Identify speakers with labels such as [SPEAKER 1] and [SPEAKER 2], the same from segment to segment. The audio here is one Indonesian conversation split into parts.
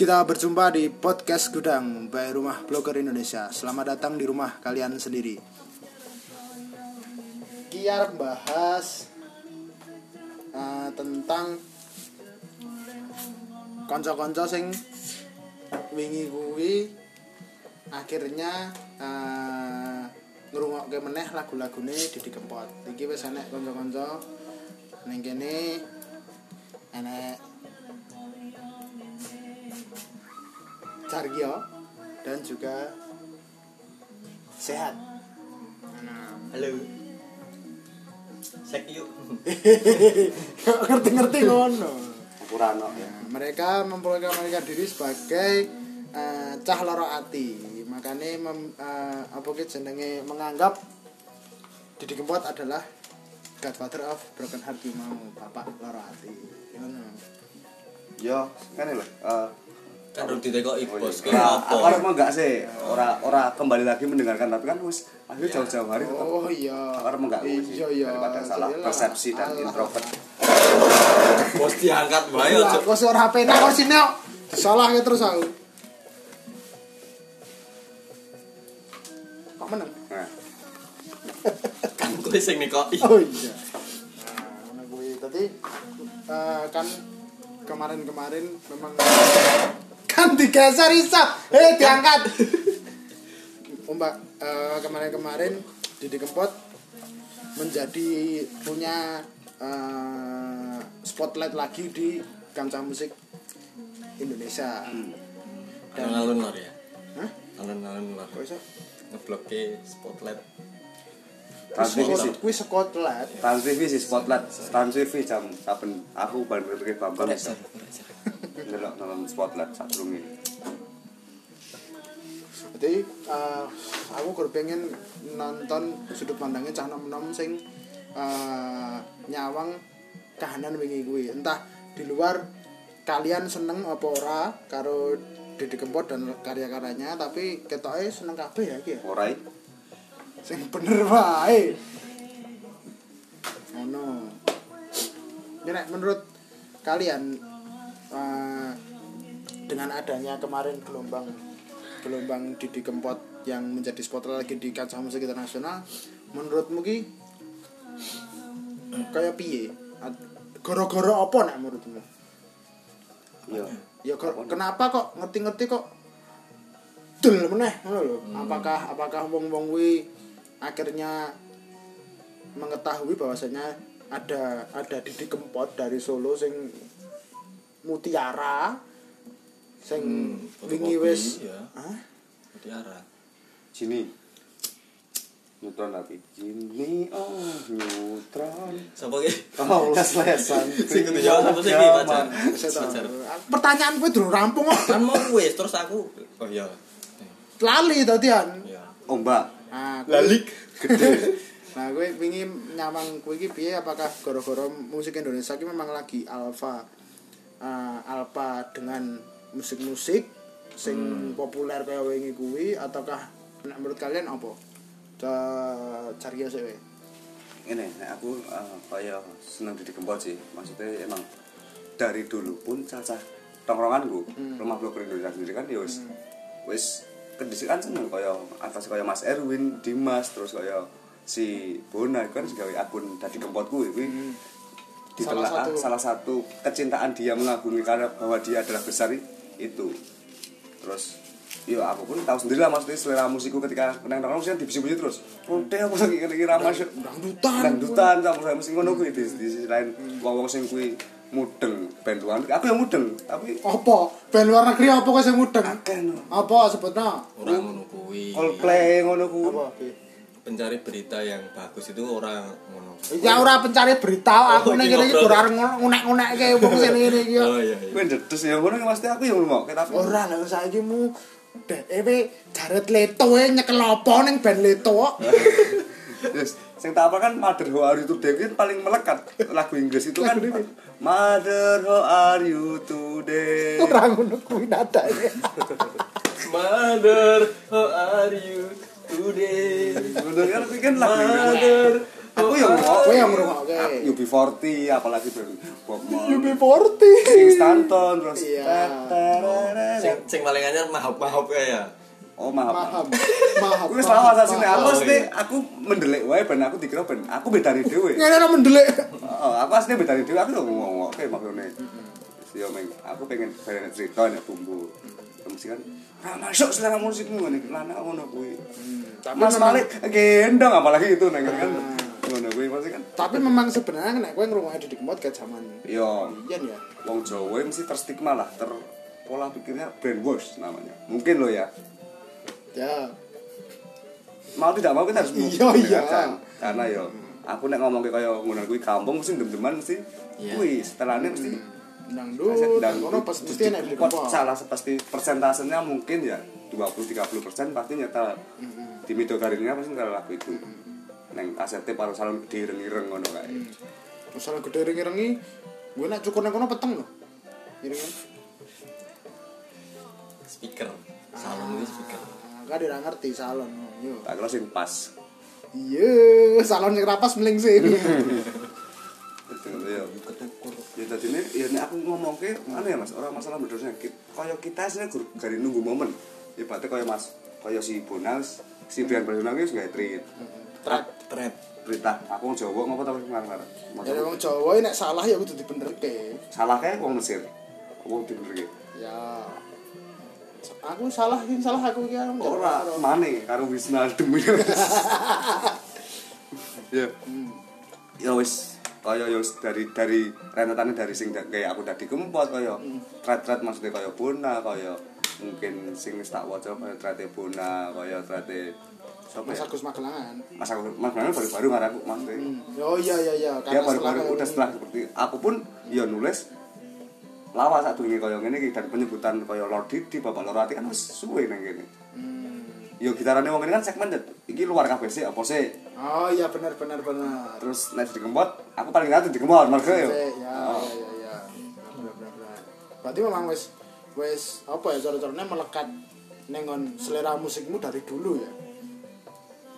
[SPEAKER 1] Kita berjumpa di podcast Gudang by Rumah Blogger Indonesia. Selamat datang di rumah kalian sendiri. Kiar bahas uh, tentang konco-konco sing wingi kuwi akhirnya uh, ngrungokke meneh lagu-lagune Didi Kempot. Iki wis enek kanca-kanca ning kene enek Cargyo dan juga sehat.
[SPEAKER 2] Halo. Sek yuk.
[SPEAKER 1] Ngerti-ngerti ngono.
[SPEAKER 3] ora ono ya.
[SPEAKER 1] Mereka memproklamasikan diri sebagai eh, cah loro ati. Makanya mem, eh, apa ki jenenge menganggap Didi Kempot adalah Godfather of Broken Heart mau bapak loro ati. Ngono.
[SPEAKER 3] Yo, kan lho. Eh
[SPEAKER 2] Kan udah ditekoki
[SPEAKER 3] oh
[SPEAKER 2] bos
[SPEAKER 3] iya.
[SPEAKER 2] ki
[SPEAKER 3] Ora- aku
[SPEAKER 2] apa?
[SPEAKER 3] harus mau enggak sih? Ora ora kembali lagi mendengarkan tapi kan wis akhirnya jauh-jauh hari tetap
[SPEAKER 1] Oh iya.
[SPEAKER 3] Aku harus enggak
[SPEAKER 1] Iya iya.
[SPEAKER 3] daripada salah persepsi dan
[SPEAKER 1] Alah.
[SPEAKER 3] introvert.
[SPEAKER 2] Bos diangkat bae aja.
[SPEAKER 1] kok sih ora HP kok sini kok. Disalahke terus aku. Kok meneng?
[SPEAKER 3] Nah,
[SPEAKER 2] Kan kowe sing nekoki.
[SPEAKER 1] Oh iya. Nah, ngono kuwi. Dadi eh, kan kemarin-kemarin memang kan digeser isap. Eh diangkat. Oh, Mbak, eh, kemarin-kemarin Didi Kempot menjadi punya eh, spotlight lagi di kancah musik Indonesia. Dan
[SPEAKER 2] Alun-alun lor ya.
[SPEAKER 1] Hah?
[SPEAKER 2] Alun-alun lor.
[SPEAKER 1] Kok iso?
[SPEAKER 2] Ngeblokke spotlight.
[SPEAKER 3] Trans TV sih.
[SPEAKER 1] Kuwi spotlight.
[SPEAKER 3] Trans TV sih spotlight. Trans TV jam saben aku ban pikir Bambang iso ndelok nonton spotlight sadurunge.
[SPEAKER 1] Jadi eh, aku kur pengen nonton sudut pandangnya cah nom-nom sing eh, nyawang kahanan wingi kuwi. Entah di luar kalian seneng apa ora karo Didi Kempot dan karya-karyanya tapi ketoke seneng kabeh ya iki ya.
[SPEAKER 3] Ora?
[SPEAKER 1] Sing bener wae. Ngono. Ya nek menurut kalian eh, dengan adanya kemarin gelombang gelombang Didi Kempot yang menjadi spotlight lagi di kancah musik internasional menurutmu ki kayak piye? Gara-gara apa nek menurutmu?
[SPEAKER 3] Iya.
[SPEAKER 1] ya kok- kenapa kok ngerti-ngerti kok dul meneh ngono lho. Apakah apakah wong-wong kuwi akhirnya mengetahui bahwasanya ada ada Didi Kempot dari Solo sing mutiara sing
[SPEAKER 2] Hmm,
[SPEAKER 1] wingi wis
[SPEAKER 2] ya.
[SPEAKER 1] Hah?
[SPEAKER 2] Mutiara.
[SPEAKER 3] Sini. Neutron lagi. Sini oh neutron.
[SPEAKER 2] Sapa ki?
[SPEAKER 3] Oh, les-lesan.
[SPEAKER 2] Sing kudu jawab sapa sih ki pacar?
[SPEAKER 1] Pertanyaan gue durung rampung kok
[SPEAKER 2] Kan mau wis terus aku. Oh iya.
[SPEAKER 1] lali tadian
[SPEAKER 2] Iya.
[SPEAKER 3] Oh, Mbak.
[SPEAKER 1] nah,
[SPEAKER 2] Lalik.
[SPEAKER 3] Gede.
[SPEAKER 1] Nah, gue pingin nyawang gue iki piye apakah gara-gara musik Indonesia ini memang lagi alfa eh, alfa dengan musik-musik sing populer kayak wingi kuwi ataukah menurut kalian apa? Ca- Cari sih we.
[SPEAKER 3] ini aku eh, kaya seneng Didi Kempot sih. Maksudnya emang dari dulu pun cacah tongkronganku rumah blogger Indonesia sendiri kan ya wis wis kedisi kan seneng kaya atas kaya Mas Erwin Dimas terus kaya si Bona kan segawe akun Didi Kempot kuwi kuwi
[SPEAKER 1] Salah
[SPEAKER 3] ditelaah
[SPEAKER 1] satu.
[SPEAKER 3] salah satu kecintaan dia mengagumi karena bahwa dia adalah besar itu terus Yo aku pun tahu sendiri lah maksudnya selera musikku ketika nang nongkrong sih divisi-divisi terus. Udah aku lagi kira kira masuk
[SPEAKER 1] Dangdutan.
[SPEAKER 3] dangdutan sama saya mesti ngono kuwi di, di sisi lain wong-wong sing kuwi mudeng band luar aku yang mudeng tapi
[SPEAKER 1] Apa? Band luar negeri apa kok sing mudeng?
[SPEAKER 3] akeh.
[SPEAKER 1] Apa sebutnya?
[SPEAKER 2] Ora ngono kuwi.
[SPEAKER 3] Coldplay ngono kuwi
[SPEAKER 1] Apa?
[SPEAKER 2] Pencari berita yang bagus itu orang ngono.
[SPEAKER 1] Ya ora pencari berita, aku
[SPEAKER 2] Oh,
[SPEAKER 1] ning
[SPEAKER 2] iki
[SPEAKER 1] kene iki ora ngunek-ngunekke wong sing ngene iki. ya.
[SPEAKER 2] Oh iya iya.
[SPEAKER 3] kuwi ndedes ya ngono mesti aku yang ngomong tapi
[SPEAKER 1] Ora lho saiki mu dhewe Jared Leto e nyekel apa ning band Leto kok.
[SPEAKER 3] Yes. Sing tak apa kan Mother How Are You Today itu paling melekat lagu Inggris itu kan Mother How Are You Today
[SPEAKER 1] Ora ngono kuwi nadane.
[SPEAKER 2] Mother, how are you today?
[SPEAKER 3] Bener kan itu kan lagu
[SPEAKER 2] Mother,
[SPEAKER 3] aku yang ngomong
[SPEAKER 1] Kowe yang ngrungokke.
[SPEAKER 3] UB40 apalagi Bob Marley
[SPEAKER 1] UB40.
[SPEAKER 3] King Stanton terus
[SPEAKER 1] Iya.
[SPEAKER 2] Sing sing paling anyar mahop-mahop ya.
[SPEAKER 3] oh maaf.
[SPEAKER 1] Maham.
[SPEAKER 3] Aku wis lawas asine aku
[SPEAKER 2] iya.
[SPEAKER 3] aku mendelik wae ben aku dikira ben aku bedani dhewe.
[SPEAKER 1] Ngene ora mendelik.
[SPEAKER 3] Oh, aku asline bedani dhewe aku ngomong oke maksudnya. Yo meng aku pengen pengen cerita nek bumbu. Mesti kan "Ah, masuk selera musikmu ngene lanang ngono kuwi.
[SPEAKER 1] Tapi
[SPEAKER 3] Mas Malik gendong apalagi itu neng kan. Ngono kuwi mesti kan.
[SPEAKER 1] Tapi memang sebenarnya nek kowe ngrungokke Didi Kempot kayak zaman
[SPEAKER 3] Yo
[SPEAKER 1] Ian ya.
[SPEAKER 3] wong Jawa mesti terstigma lah, ter pola pikirnya brainwash namanya. Mungkin lo ya.
[SPEAKER 1] Ya.
[SPEAKER 3] Mau tidak mau kita harus
[SPEAKER 1] Iya,
[SPEAKER 3] mendengarkan.
[SPEAKER 1] iya.
[SPEAKER 3] Karena yo aku nek ngomong ke kaya ngono kuwi kampung mesti dem-deman mesti
[SPEAKER 2] Iya.
[SPEAKER 3] kuwi setelahnya mesti
[SPEAKER 1] Dangdut,
[SPEAKER 3] dan
[SPEAKER 1] kono pas mesti enak
[SPEAKER 3] salah pasti persentasenya mungkin ya 20-30 persen pasti nyata di midogarinya pasti nyetel lagu itu neng kasetnya paru salon direng-ireng ngono kae
[SPEAKER 1] Masalah gede rengi-rengi, gue nak cukur nang kono peteng loh. Iringan.
[SPEAKER 2] Speaker. Salon itu speaker.
[SPEAKER 1] Kan dia ngerti salon. Yo.
[SPEAKER 3] tak kira sing pas
[SPEAKER 1] Iya, salon sing rapas meling sih.
[SPEAKER 3] itu ya ya tadi ini ya nek aku ngomong ke mana ya mas. Orang masalah bedosnya kaya kita sih gur gari nunggu momen. Ibaratnya kaya mas kaya si Bonas si Brian Barcelona itu nggak treat.
[SPEAKER 2] Trap, trap.
[SPEAKER 3] berita. Aku wong Jawa ngopo tapi ngarang
[SPEAKER 1] Ya wong Jawa ini nek salah ya kudu dibenerke.
[SPEAKER 3] salah kayak wong Mesir? Wong dibenerke?
[SPEAKER 1] Ya. Aku salah, ini salah aku ya.
[SPEAKER 3] ora mane karo Wisna demi ya. Ya wis kaya ya wis dari dari rentetannya dari sing kayak aku tadi kempot kaya thread-thread maksudnya kaya Bona kaya mungkin sing tak waca kaya thread Bona kaya thread sapa
[SPEAKER 1] Mas Agus Magelangan.
[SPEAKER 3] Mas aku Mas Bambang baru-baru ngaraku maksudnya.
[SPEAKER 1] Oh iya iya iya,
[SPEAKER 3] dia
[SPEAKER 1] karena
[SPEAKER 3] baru-baru
[SPEAKER 1] setelah
[SPEAKER 3] udah setelah seperti aku pun ya nulis lawas saat dulu kaya ngene iki dan penyebutan kaya Lord Didi Bapak Lorati kan wis suwe nang kene.
[SPEAKER 1] Hmm.
[SPEAKER 3] Yo gitarane wong ini kan segmen iki luar kabeh sih apa sih
[SPEAKER 1] Oh iya benar benar benar.
[SPEAKER 3] terus nek di kempot aku paling ngatu di kempot mergo yo
[SPEAKER 1] Ya ya ya ya. Benar benar. Berarti memang wis wis apa ya cara-caranya melekat nengon selera musikmu dari dulu ya.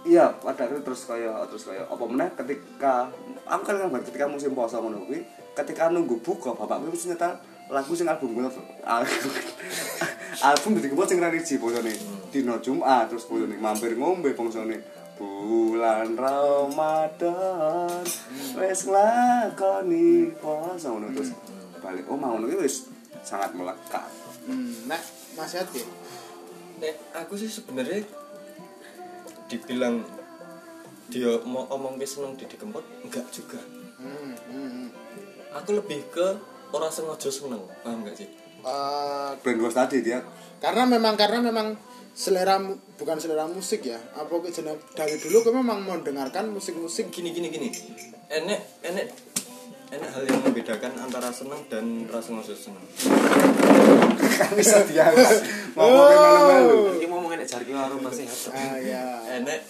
[SPEAKER 3] iya pada akhirnya terus kaya terus kaya apa meneh ketika aku kan ketika musim ngono kuwi ketika nunggu buka bapakku mesti nyetel lagu sing album gue album di kempot sing religi bosone dino Jumat terus bosone mampir ngombe bosone bulan Ramadan wis nglakoni poso ngono terus balik oh mau ngono kuwi wis sangat melekat
[SPEAKER 1] Hmm, nek Mas Yati.
[SPEAKER 2] Nek aku sih sebenarnya dibilang dia mau omong ke seneng Didi Kempot enggak juga.
[SPEAKER 1] Hmm, hmm, hmm.
[SPEAKER 2] Aku lebih ke orang sengaja seneng, paham enggak sih?
[SPEAKER 1] Eh,
[SPEAKER 3] brainwash tadi dia
[SPEAKER 1] karena memang karena memang selera bukan selera musik ya apa jenis dari dulu kau memang mendengarkan musik-musik
[SPEAKER 2] Gini gini gini. Enek enek enek hal yang membedakan antara seneng dan rasa sengaja seneng.
[SPEAKER 3] bisa diangkat ngomongin malu-malu
[SPEAKER 4] Iki ngomongin nek jarki warung masih
[SPEAKER 1] ah ya
[SPEAKER 2] Enek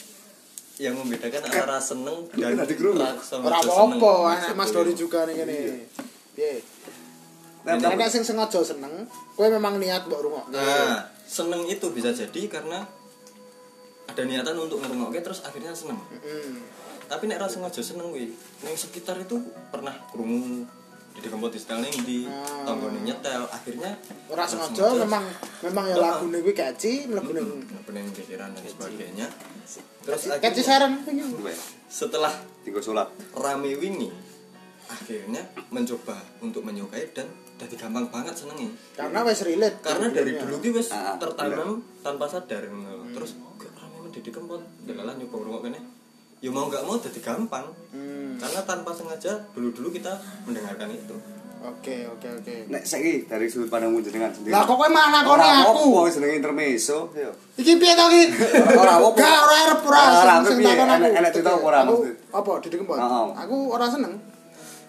[SPEAKER 2] yang membedakan antara seneng dan
[SPEAKER 3] Tadi kerungu.
[SPEAKER 2] rasa sengaja seneng.
[SPEAKER 1] apa-apa anak Mas Dori juga nih gini piye
[SPEAKER 3] Nah,
[SPEAKER 1] nek sing sengaja seneng kowe memang niat mbok rungok
[SPEAKER 2] Nah, seneng itu bisa jadi karena ada niatan untuk ngerungokke terus akhirnya seneng.
[SPEAKER 1] hmm.
[SPEAKER 2] Tapi nek rasa sengaja seneng kuwi, ning sekitar itu pernah krungu di kempot di setel ning di tanggone nyetel akhirnya
[SPEAKER 1] ora sengaja memang memang ya lagu kuwi catchy mlebu ning
[SPEAKER 2] pening pikiran dan sebagainya. Terus akhirnya
[SPEAKER 1] saran
[SPEAKER 3] Gue,
[SPEAKER 2] setelah
[SPEAKER 3] tinggal sholat
[SPEAKER 2] rame wingi akhirnya mencoba untuk menyukai dan jadi gampang banget senengnya
[SPEAKER 1] karena wis relate
[SPEAKER 2] karena dari dulu ki wis
[SPEAKER 3] Ah,
[SPEAKER 2] tertanam tanpa sadar ngono. terus kok rame mendidik kempot delalah nyoba ngrungok kene ya mau nggak mau jadi gampang
[SPEAKER 1] Hmm.
[SPEAKER 2] karena tanpa sengaja dulu dulu kita mendengarkan itu
[SPEAKER 1] oke oke oke
[SPEAKER 3] nek saiki dari sudut pandangmu jenengan sendiri
[SPEAKER 1] lah kok kowe mana kok
[SPEAKER 3] Ora
[SPEAKER 1] aku
[SPEAKER 3] apa jenenge intermezzo yo
[SPEAKER 1] Iki piye to iki?
[SPEAKER 3] Ora apa.
[SPEAKER 1] Gak ora arep ora sing- takon aku.
[SPEAKER 3] Enek cerita apa ora,
[SPEAKER 1] apa Didi Kempot?
[SPEAKER 3] Heeh.
[SPEAKER 1] Aku ora seneng.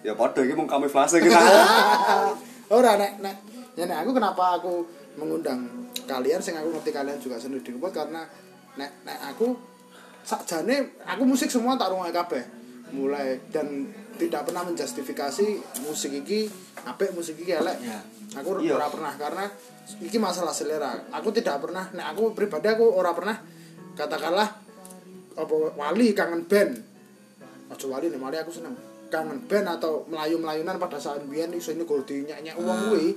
[SPEAKER 3] ya padha iki mung kamuflase kita
[SPEAKER 1] ora nek nek ya nek aku kenapa aku mengundang kalian sing aku ngerti kalian juga seneng Kempot karena nek nek aku sakjane aku musik semua tak rungokke kabeh. Mulai dan tidak pernah menjustifikasi musik iki apik musik iki elek.
[SPEAKER 2] Ya.
[SPEAKER 1] Aku
[SPEAKER 3] Iya.
[SPEAKER 1] ora pernah karena iki masalah selera. Aku tidak pernah nek aku pribadi aku ora pernah katakanlah apa wali kangen band aja wali nek aku seneng kangen band atau melayu-melayunan pada saat biyen iso ini kudu dinyanyi wong kuwi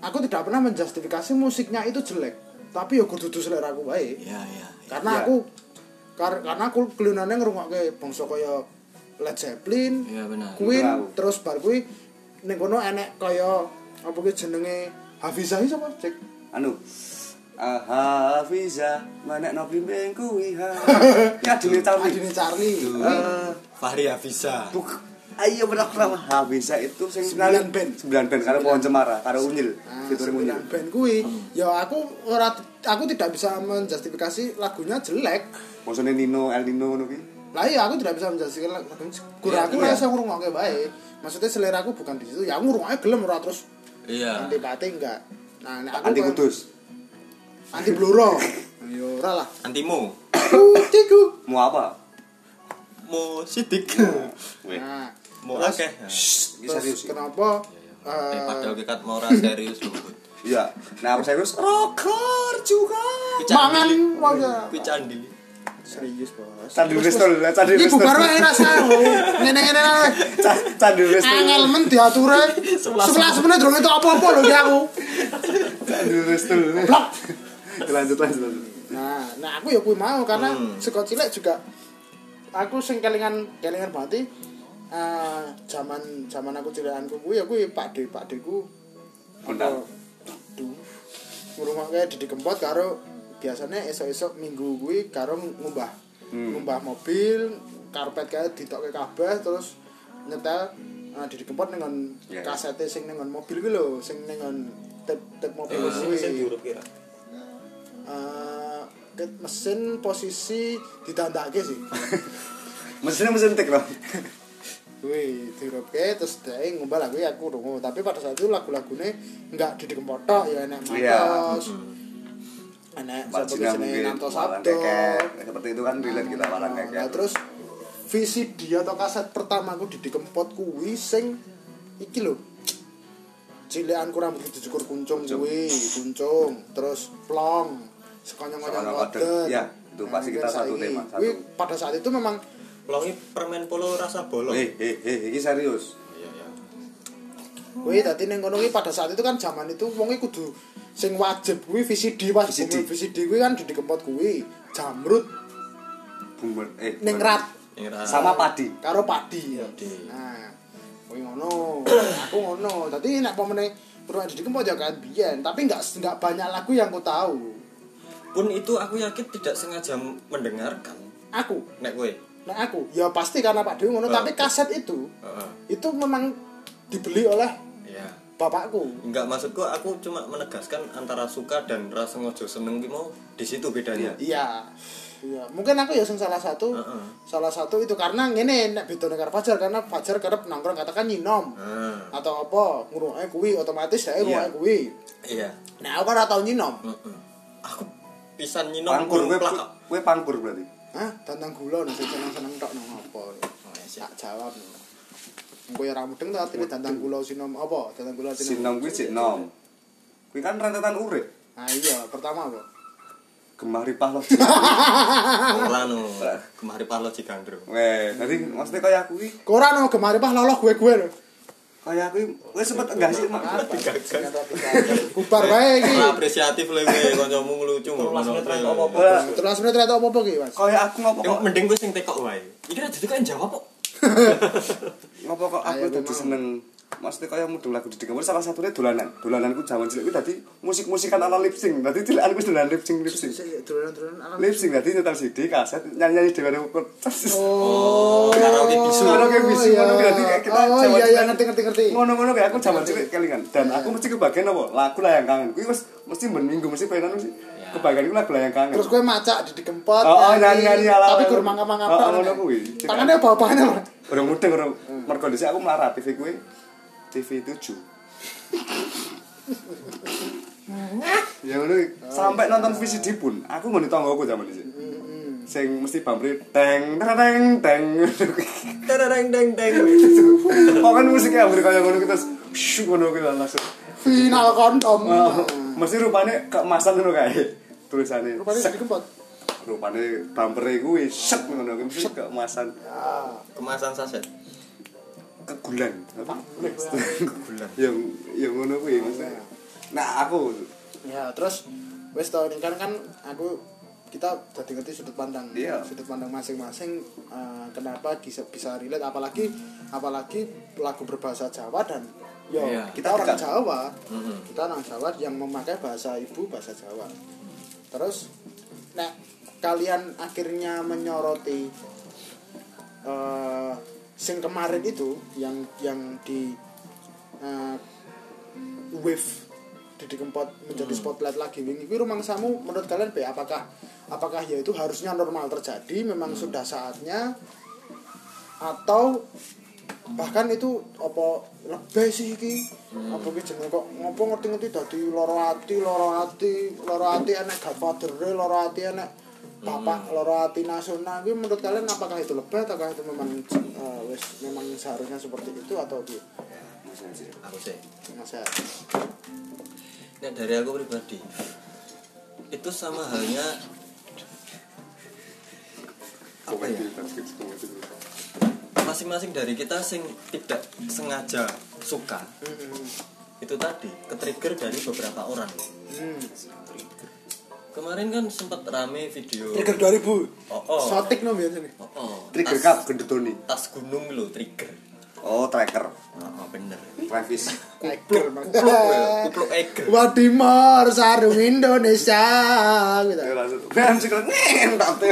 [SPEAKER 1] aku tidak pernah menjustifikasi musiknya itu jelek tapi ya kudu selera aku wae
[SPEAKER 2] Iya, iya.
[SPEAKER 1] karena
[SPEAKER 3] Iya.
[SPEAKER 1] aku kar karena aku kelunane ngrungokke bangsa kaya Led Zeppelin
[SPEAKER 2] Iya benar.
[SPEAKER 1] Queen
[SPEAKER 3] Tahu.
[SPEAKER 1] terus bar kuwi ning kono enek kaya apa ki jenenge Hafizah iki sapa cek
[SPEAKER 3] anu ah Hafiza mana no bimbing kuwi ha ya dene Charlie
[SPEAKER 1] Adine Charlie
[SPEAKER 3] Eh,
[SPEAKER 2] Fahri Hafiza.
[SPEAKER 3] buk ayo bener nama Hafiza itu sing
[SPEAKER 1] Sembilan band.
[SPEAKER 3] sembilan band karo pohon cemara karo unyil
[SPEAKER 1] Nah,
[SPEAKER 3] fitur unyil
[SPEAKER 1] kuwi ya aku ora aku tidak bisa menjustifikasi lagunya jelek
[SPEAKER 3] maksudnya Nino El Nino ngono
[SPEAKER 1] lah iya aku tidak bisa menjustifikasi lagunya kurang aku
[SPEAKER 3] Iya.
[SPEAKER 1] rasa ngrungokke bae maksudnya selera aku bukan di situ ya aku ngrungokke gelem ora terus
[SPEAKER 2] Iya.
[SPEAKER 1] antipati enggak nah nek aku
[SPEAKER 3] anti
[SPEAKER 1] kan-
[SPEAKER 3] kudus
[SPEAKER 1] anti bluro ya ora lah
[SPEAKER 2] Antimu.
[SPEAKER 1] Tiku.
[SPEAKER 3] mau apa
[SPEAKER 2] Mau sidik.
[SPEAKER 3] Weh.
[SPEAKER 1] nah
[SPEAKER 2] Mau
[SPEAKER 1] terus-
[SPEAKER 2] akeh.
[SPEAKER 3] Ini
[SPEAKER 1] terus
[SPEAKER 3] serius ya?
[SPEAKER 1] kenapa?
[SPEAKER 2] Eh,
[SPEAKER 1] eh,
[SPEAKER 2] padahal kita mau ora serius lho.
[SPEAKER 3] iya. Nah aku serius rocker juga.
[SPEAKER 1] Mangan wae
[SPEAKER 2] Picandil.
[SPEAKER 1] serius bos
[SPEAKER 3] Candi Restol Candi
[SPEAKER 1] Iki
[SPEAKER 3] Restol
[SPEAKER 1] bubar wae rasa ngene-ngene wae.
[SPEAKER 3] Candi Restol
[SPEAKER 1] angel men diature. 11 menit. durung itu apa-apa lho ki aku.
[SPEAKER 3] Candi Restol
[SPEAKER 1] blok.
[SPEAKER 3] Lanjut lanjut lanjut.
[SPEAKER 1] Nah nah aku ya kuwi mau karena
[SPEAKER 2] Hmm.
[SPEAKER 1] saka cilik juga aku sing kelingan kelingan banget eh zaman zaman aku cilikanku kuwi ya kuwi Pak De Pak Deku
[SPEAKER 3] Kondang.
[SPEAKER 1] Duh. Ngurungokke Didi Kempot karo biasanya esok-esok minggu kuwi karo ngumbah
[SPEAKER 3] Hmm.
[SPEAKER 1] ngumbah mobil karpet kae ditokke kabeh terus nyetel uh, Didi Kempot dengan
[SPEAKER 3] Iya, iya.
[SPEAKER 1] kasete sing dengan mobil kuwi lho sing dengan tip tip mobil
[SPEAKER 2] Eh,
[SPEAKER 1] kuwi
[SPEAKER 2] sing kira.
[SPEAKER 1] Eh, ket mesin posisi ditandake sih
[SPEAKER 3] mesinnya mesin tik loh
[SPEAKER 1] Wih, dirupke terus dhek ngubah lagu ya aku rungu. Tapi pada saat itu lagu-lagune enggak Didi Kempot tok, ya enek
[SPEAKER 3] Iya.
[SPEAKER 1] Matos. Sapa ki
[SPEAKER 3] Marjina
[SPEAKER 1] jenenge Nanto Sabdo.
[SPEAKER 3] seperti itu kan relate kita walang
[SPEAKER 1] Nah,
[SPEAKER 3] kekek
[SPEAKER 1] nah, terus VCD atau kaset pertama aku Didi Kempot kuwi sing iki lho. Cilikan kurang begitu cukur kuncung kuwi, kuncung, terus plong, sekonyong-konyong kodet.
[SPEAKER 3] kodet. Ya, itu pasti kita
[SPEAKER 1] mungkin
[SPEAKER 3] satu tema, satu.
[SPEAKER 1] Kuwi pada saat itu memang
[SPEAKER 2] Pelongi permen polo rasa bolong.
[SPEAKER 3] eh eh eh ini serius
[SPEAKER 2] Iya, iya.
[SPEAKER 1] Kuwi dadi ning kono kuwi pada saat itu kan zaman itu wong kudu sing wajib kuwi VCD pas
[SPEAKER 3] VCD.
[SPEAKER 1] VCD, kuwi kan Didi Kempot kuwi Jamrut
[SPEAKER 3] bumber eh
[SPEAKER 1] Ningrat
[SPEAKER 3] sama padi
[SPEAKER 1] karo Padi.
[SPEAKER 2] Padi.
[SPEAKER 1] Nah, kuwi ngono. Aku ngono. Dadi nek pomene Purwan Didi Kempot ya kan biyen, tapi enggak enggak banyak lagu yang ku tahu.
[SPEAKER 2] Pun itu aku yakin tidak sengaja mendengarkan.
[SPEAKER 1] Aku,
[SPEAKER 2] Nek kowe.
[SPEAKER 1] Nek aku ya pasti karena Pak Dewi ngono,
[SPEAKER 2] Oh.
[SPEAKER 1] tapi kaset itu
[SPEAKER 2] Heeh.
[SPEAKER 1] itu memang dibeli oleh
[SPEAKER 2] Iya.
[SPEAKER 1] bapakku.
[SPEAKER 2] Enggak maksudku aku cuma menegaskan antara suka dan rasa ngojo seneng ki mau di situ bedanya.
[SPEAKER 1] Iya. Iya, mungkin aku ya salah satu.
[SPEAKER 2] Heeh.
[SPEAKER 1] Salah satu itu karena ngene nek bedone karo Fajar karena Fajar kerep nongkrong katakan nyinom.
[SPEAKER 2] Ah,
[SPEAKER 1] Atau apa, ngrungokke kuwi otomatis
[SPEAKER 3] Iya.
[SPEAKER 1] ngrungokke kuwi.
[SPEAKER 2] iya.
[SPEAKER 1] Nek aku kan ora tau nyinom.
[SPEAKER 2] Heeh. Aku pisan nyinom
[SPEAKER 3] pangkur gue pangkur berarti
[SPEAKER 1] Hah, tantang gula nek sing seneng-seneng tok nang apa.
[SPEAKER 2] Oh.
[SPEAKER 1] Tak jawab. Engko ya ora mudeng ta artine tantang gula sinom apa? Tantang gula
[SPEAKER 3] sinom gue cek nom gue kan rentetan urip
[SPEAKER 1] Nah iya, pertama apa?
[SPEAKER 3] gemah ripah loh
[SPEAKER 2] Ora no. Kemari palo Cigandro.
[SPEAKER 3] weh tadi maksudnya kayak aku ini
[SPEAKER 1] Kok ora no gemari pah loloh gue-gue lho.
[SPEAKER 3] Kayak aku gue sempet enggak sih mak
[SPEAKER 1] Bubar wae iki.
[SPEAKER 2] Apresiatif lho kowe kancamu lucu.
[SPEAKER 3] Ora,
[SPEAKER 1] Terus menit rata apa-apa ki, Mas?
[SPEAKER 3] kayak aku ngopo kok
[SPEAKER 2] mending gue sing tekok wae. Iki ra jadi kan jawab kok.
[SPEAKER 3] ngopo kok aku
[SPEAKER 1] memang.
[SPEAKER 3] seneng maksudnya kayak mudeng lagu di kamar salah satunya dolanan dolananku zaman cilik gue tadi musik musikan ala lip sync tadi cilikanku dolan lip sync lip sync
[SPEAKER 1] Dolanan-dolanan alam.
[SPEAKER 3] lip sync tadi nyetel CD kaset nyanyi nyanyi dewan ukut
[SPEAKER 1] Oh,
[SPEAKER 2] karaoke bisu.
[SPEAKER 3] Karaoke bisu,
[SPEAKER 1] iya.
[SPEAKER 3] ngono berarti kayak kita
[SPEAKER 1] Oh
[SPEAKER 3] zaman
[SPEAKER 1] iya iya ngerti ngerti ngerti.
[SPEAKER 3] ngono-ngono kayak aku zaman cilik kelingan dan aku mesti kebagian apa lagu layang kangen kuwi wis mesti ben minggu mesti pengen mesti kebagian ku lagu layang kangen
[SPEAKER 1] Terus gue macak di dikempot.
[SPEAKER 3] Oh, oh, nyanyi-nyanyi ala-
[SPEAKER 1] Tapi gur mangga-mangga
[SPEAKER 3] Oh,
[SPEAKER 1] apa.
[SPEAKER 3] oh, ngono kuwi.
[SPEAKER 1] Tangannya bawa-bawanya lho.
[SPEAKER 3] orang muda orang mergo dhisik aku melarat TV kuwi TV 7 ya ngono. Sampai nonton VCD pun aku nggone tanggoku zaman dhisik. Sing mesti bambre teng teng teng.
[SPEAKER 2] Tereng deng deng.
[SPEAKER 3] pokoknya musiknya hampir kayak ngono kita syuk ngono kita langsung.
[SPEAKER 1] Final kondom.
[SPEAKER 3] Oh, mesti rupanya keemasan ngono kae tulisannya
[SPEAKER 1] Rupanya dikempot.
[SPEAKER 3] rupane bumpere kuwi set ngono mesti keemasan
[SPEAKER 1] ya
[SPEAKER 2] kemasan saset
[SPEAKER 3] kegulan apa
[SPEAKER 1] boleh
[SPEAKER 2] bulan
[SPEAKER 3] yang yang ngono kuwi maksudnya nah aku
[SPEAKER 1] ya terus wes tau ini kan kan aku kita jadi ngerti sudut pandang
[SPEAKER 3] Iya.
[SPEAKER 1] sudut pandang masing-masing eh, kenapa bisa bisa relate apalagi apalagi lagu berbahasa Jawa dan yo
[SPEAKER 2] Iya.
[SPEAKER 1] kita orang
[SPEAKER 3] dekat.
[SPEAKER 1] Jawa
[SPEAKER 2] Mm-mm.
[SPEAKER 1] kita orang Jawa yang memakai bahasa ibu bahasa Jawa terus nah kalian akhirnya menyoroti eh sing kemarin itu yang yang di eh, wave di Kempot menjadi spotlight lagi. Wingi kuwi rumangsamu menurut kalian be apakah apakah ya itu harusnya normal terjadi memang sudah saatnya? Atau bahkan itu apa lebih sih iki? Apa ki jenenge kok ngopo ngerti-ngerti dadi loro ati loro ati loro ati enek godfather loro ati enek bapak loro ati nasional kuwi menurut kalian apakah itu lebih ataukah itu memang eh, wis memang seharusnya seperti itu atau
[SPEAKER 3] maksudnya sih
[SPEAKER 2] aku sih
[SPEAKER 1] Mas ya.
[SPEAKER 2] Nek dari aku pribadi itu sama halnya apa ya?
[SPEAKER 3] komedi komedi
[SPEAKER 2] masing-masing dari kita sing tidak sengaja suka
[SPEAKER 1] Hmm.
[SPEAKER 2] itu tadi ketrigger dari beberapa orang.
[SPEAKER 1] Hmm.
[SPEAKER 2] Kemarin kan sempat rame video
[SPEAKER 1] Trigger 2000.
[SPEAKER 2] oh oh.
[SPEAKER 1] Sotik no biasa nih.
[SPEAKER 2] oh, oh.
[SPEAKER 3] trigger
[SPEAKER 2] tas,
[SPEAKER 3] cup gendutoni.
[SPEAKER 2] tas gunung lo trigger.
[SPEAKER 3] Oh tracker.
[SPEAKER 2] Oh, oh bener.
[SPEAKER 3] Travis.
[SPEAKER 1] Tiger
[SPEAKER 2] kupluk ya, kupluk eger.
[SPEAKER 1] Wadimor sarung Indonesia gitu.
[SPEAKER 3] ya langsung. Bam sih kalau ngentot.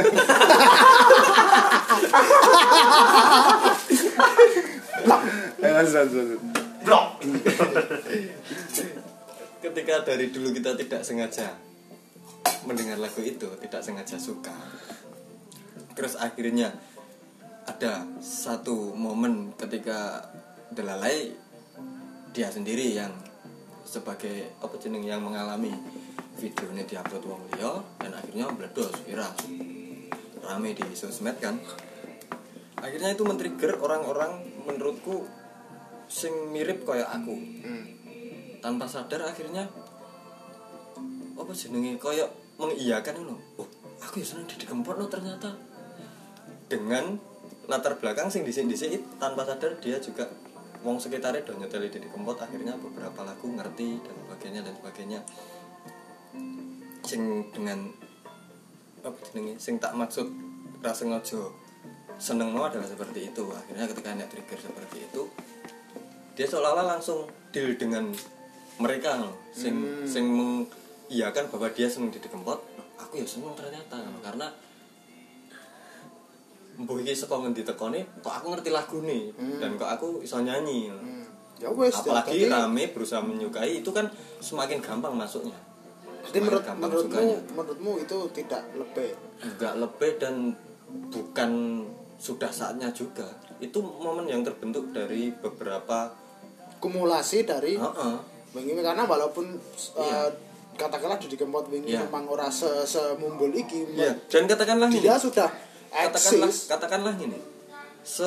[SPEAKER 3] Eh langsung langsung langsung.
[SPEAKER 2] ketika dari dulu kita tidak sengaja mendengar lagu itu tidak sengaja suka. Terus akhirnya ada satu momen ketika Delalai dia sendiri yang sebagai apa jeneng yang mengalami videonya diupload wong liya dan akhirnya meledos viral. Rame di sosmed kan? Akhirnya itu men-trigger orang-orang menurutku sing mirip kayak aku.
[SPEAKER 1] Hmm.
[SPEAKER 2] tanpa sadar akhirnya apa jenenge koyo mengiyakan ngono. Oh, aku ya seneng Didi Kempot no ternyata. Dengan latar belakang sing dhisik-dhisik tanpa sadar dia juga wong sekitarnya do nyeteli Didi Kempot akhirnya beberapa lagu ngerti dan sebagainya dan sebagainya. Sing dengan apa jenenge sing tak maksud rasa ngojo seneng no adalah seperti itu akhirnya ketika ada trigger seperti itu dia seolah-olah langsung deal dengan mereka sing
[SPEAKER 1] Hmm.
[SPEAKER 2] sing mengiyakan bahwa dia seneng di kempot aku ya seneng ternyata karena mbuh iki saka ngendi tekone kok aku ngerti lagu nih dan kok aku iso nyanyi
[SPEAKER 1] Hmm. Ya wes.
[SPEAKER 2] apalagi
[SPEAKER 1] jadi-
[SPEAKER 2] rame berusaha menyukai itu kan semakin gampang masuknya
[SPEAKER 1] Jadi menurut menurutmu
[SPEAKER 2] sukanya
[SPEAKER 1] menurutmu itu tidak lebih.
[SPEAKER 2] nggak lebih dan bukan sudah saatnya juga itu momen yang terbentuk dari beberapa
[SPEAKER 1] kumulasi dari
[SPEAKER 2] Heeh.
[SPEAKER 1] wingi karena walaupun
[SPEAKER 2] Iya.
[SPEAKER 1] Katakanlah di kempot wingi
[SPEAKER 2] Iya.
[SPEAKER 1] memang ora se semumbul iki
[SPEAKER 2] Iya, dan katakanlah ini
[SPEAKER 1] dia sudah
[SPEAKER 2] katakanlah
[SPEAKER 1] eksis.
[SPEAKER 2] katakanlah gini. Se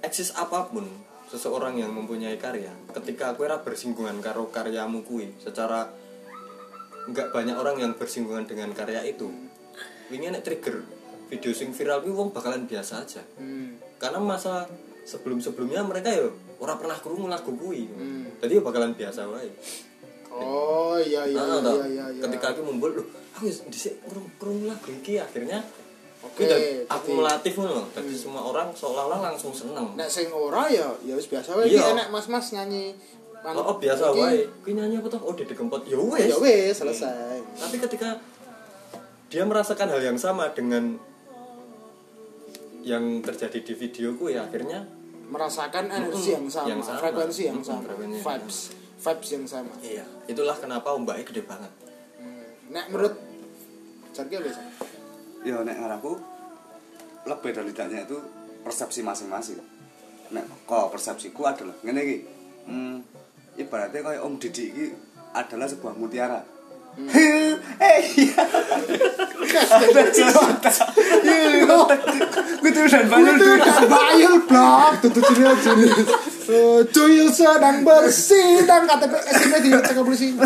[SPEAKER 2] eksis apa pun seseorang yang mempunyai karya ketika aku era bersinggungan karo karyamu kui secara nggak banyak orang yang bersinggungan dengan karya itu ini nek trigger video sing viral kuwi wong bakalan biasa aja.
[SPEAKER 1] Hmm.
[SPEAKER 2] karena masa sebelum sebelumnya mereka ya orang pernah krungu lagu kui
[SPEAKER 1] Hmm.
[SPEAKER 2] jadi ya bakalan biasa wae
[SPEAKER 1] Oh iya iya
[SPEAKER 2] Nah,
[SPEAKER 1] iya iya iya.
[SPEAKER 2] ketika aku mumbul loh aku dhisik krungu krungu lagu iki akhirnya
[SPEAKER 1] Oke,
[SPEAKER 2] Oke,
[SPEAKER 1] jadi-
[SPEAKER 2] akumulatif ngono. Jadi semua orang seolah-olah langsung seneng.
[SPEAKER 1] nek sing ora ya ya wis biasa wae
[SPEAKER 2] Iya.
[SPEAKER 1] iki enek mas-mas nyanyi
[SPEAKER 2] Oh, oh, biasa wae. Kuwi nyanyi apa toh? Oh, Dede Kempot. Ya wes.
[SPEAKER 1] Ya wis selesai.
[SPEAKER 2] Tapi ketika dia merasakan hal yang sama dengan yang terjadi di videoku ya akhirnya
[SPEAKER 1] Merasakan energi yang sama,
[SPEAKER 2] Yang sama.
[SPEAKER 1] frekuensi yang sama,
[SPEAKER 2] yang
[SPEAKER 1] vibes vibes yang sama.
[SPEAKER 2] iya, itulah kenapa ombaknya gede banget.
[SPEAKER 1] Hmm. Nek menurut Jarki apa sih?
[SPEAKER 3] ya nek ngaraku lebih dari tidaknya itu persepsi masing-masing nek kok persepsiku adalah ngene iki hmm, ibaratnya kayak Om Didi iki adalah sebuah mutiara eh iya gue tuh dan
[SPEAKER 1] bayul blok. Eh, sedang SME di cek polisi.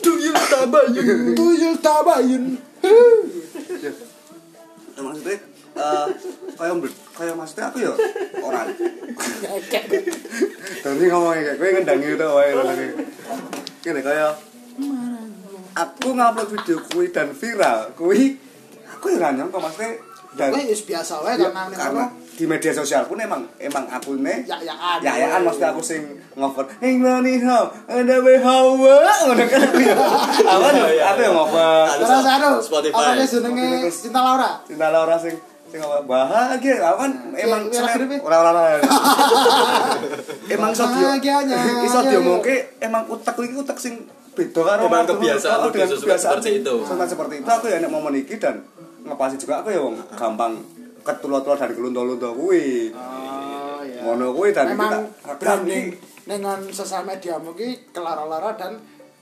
[SPEAKER 2] Tuyul tabayun.
[SPEAKER 1] Tuyul tabayun.
[SPEAKER 3] Ya, maksudnya eh kaya maksudnya aku ya orang Tapi ngomongnya kayak gue ngendangi itu wae lagi. Gini kaya aku ngupload video kui dan viral, kui aku ya nggak nyangka maksudnya dan
[SPEAKER 1] wis biasa wae
[SPEAKER 3] Ya,
[SPEAKER 1] karena
[SPEAKER 3] karena di media sosial pun emang emang aku ini
[SPEAKER 1] Ya-yaan.
[SPEAKER 3] ya ya maksudnya aku sing ngover Inglani how ada be hawa ngono kan? Aku ya? apa
[SPEAKER 2] Iya, iya,
[SPEAKER 3] aku yang
[SPEAKER 2] iya.
[SPEAKER 3] ngover
[SPEAKER 1] terus anu
[SPEAKER 2] Spotify.
[SPEAKER 1] apa jenenge? Cinta Laura?
[SPEAKER 3] Cinta Laura sing sing apa bahagia aku kan emang
[SPEAKER 1] Iya, iya, iya.
[SPEAKER 3] ora ora ora. Emang iso dia
[SPEAKER 1] Bahagianya,
[SPEAKER 3] iso
[SPEAKER 1] iya,
[SPEAKER 3] diomongke emang utek iki utek sing beda karo
[SPEAKER 2] Emang
[SPEAKER 3] aku.
[SPEAKER 2] kebiasaan lu
[SPEAKER 3] dengan kebiasaan
[SPEAKER 2] seperti itu.
[SPEAKER 3] sampai seperti itu. Aku ya nek momen iki dan ngepasi juga aku ya wong gampang ketulot-tulot dari kelunto-lunto kuwi.
[SPEAKER 1] Oh iya.
[SPEAKER 3] Ngono kuwi dan
[SPEAKER 1] memang
[SPEAKER 3] kita
[SPEAKER 1] branding dengan sosial media mungkin kelara-lara dan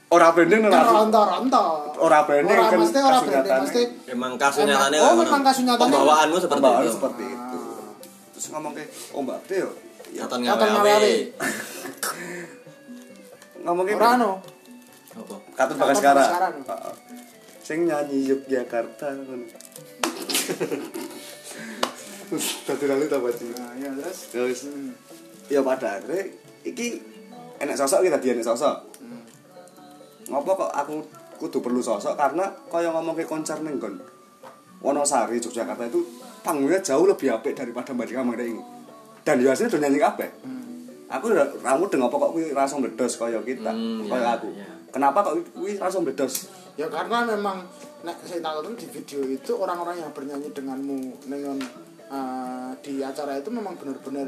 [SPEAKER 3] ora branding ora
[SPEAKER 1] keronto-ronto
[SPEAKER 3] Ora branding,
[SPEAKER 1] ora
[SPEAKER 3] kan
[SPEAKER 1] mesti ora branding mesti
[SPEAKER 2] Emang nyatanya
[SPEAKER 1] oh, memang nyatanya.
[SPEAKER 2] Pembawaanmu seperti
[SPEAKER 3] Pembawaan
[SPEAKER 2] itu.
[SPEAKER 3] seperti itu. Terus ngomong kayak oh mbak Teo ya.
[SPEAKER 2] Katon ngawe-awe.
[SPEAKER 3] ngomong kayak
[SPEAKER 1] ora
[SPEAKER 2] Apa?
[SPEAKER 3] Katun
[SPEAKER 1] Katun
[SPEAKER 3] Bagaskara.
[SPEAKER 1] Bagaskara.
[SPEAKER 3] Heeh. Sing nyanyi Yogyakarta ngono. Terus dadi lalu ta Pak
[SPEAKER 1] nah ya terus
[SPEAKER 3] Terus ya pada akhirnya iki enek sosok iki tadi enek sosok. Ngopo kok aku kudu perlu sosok karena kaya ngomong ke konser ning nggon Wonosari Yogyakarta itu panggungnya jauh lebih apik daripada Mbak Dika ini. Dan yo asline do nyanyi kabeh. Aku udah ramu dengan apa kok kuwi langsung bedos kaya kita,
[SPEAKER 2] Hmm,
[SPEAKER 3] kaya
[SPEAKER 2] iya,
[SPEAKER 3] aku.
[SPEAKER 2] iya.
[SPEAKER 3] Kenapa kok kuwi langsung bedos?
[SPEAKER 1] ya karena memang nek saya tahu di video itu orang-orang yang bernyanyi denganmu dengan eh, di acara itu memang benar-benar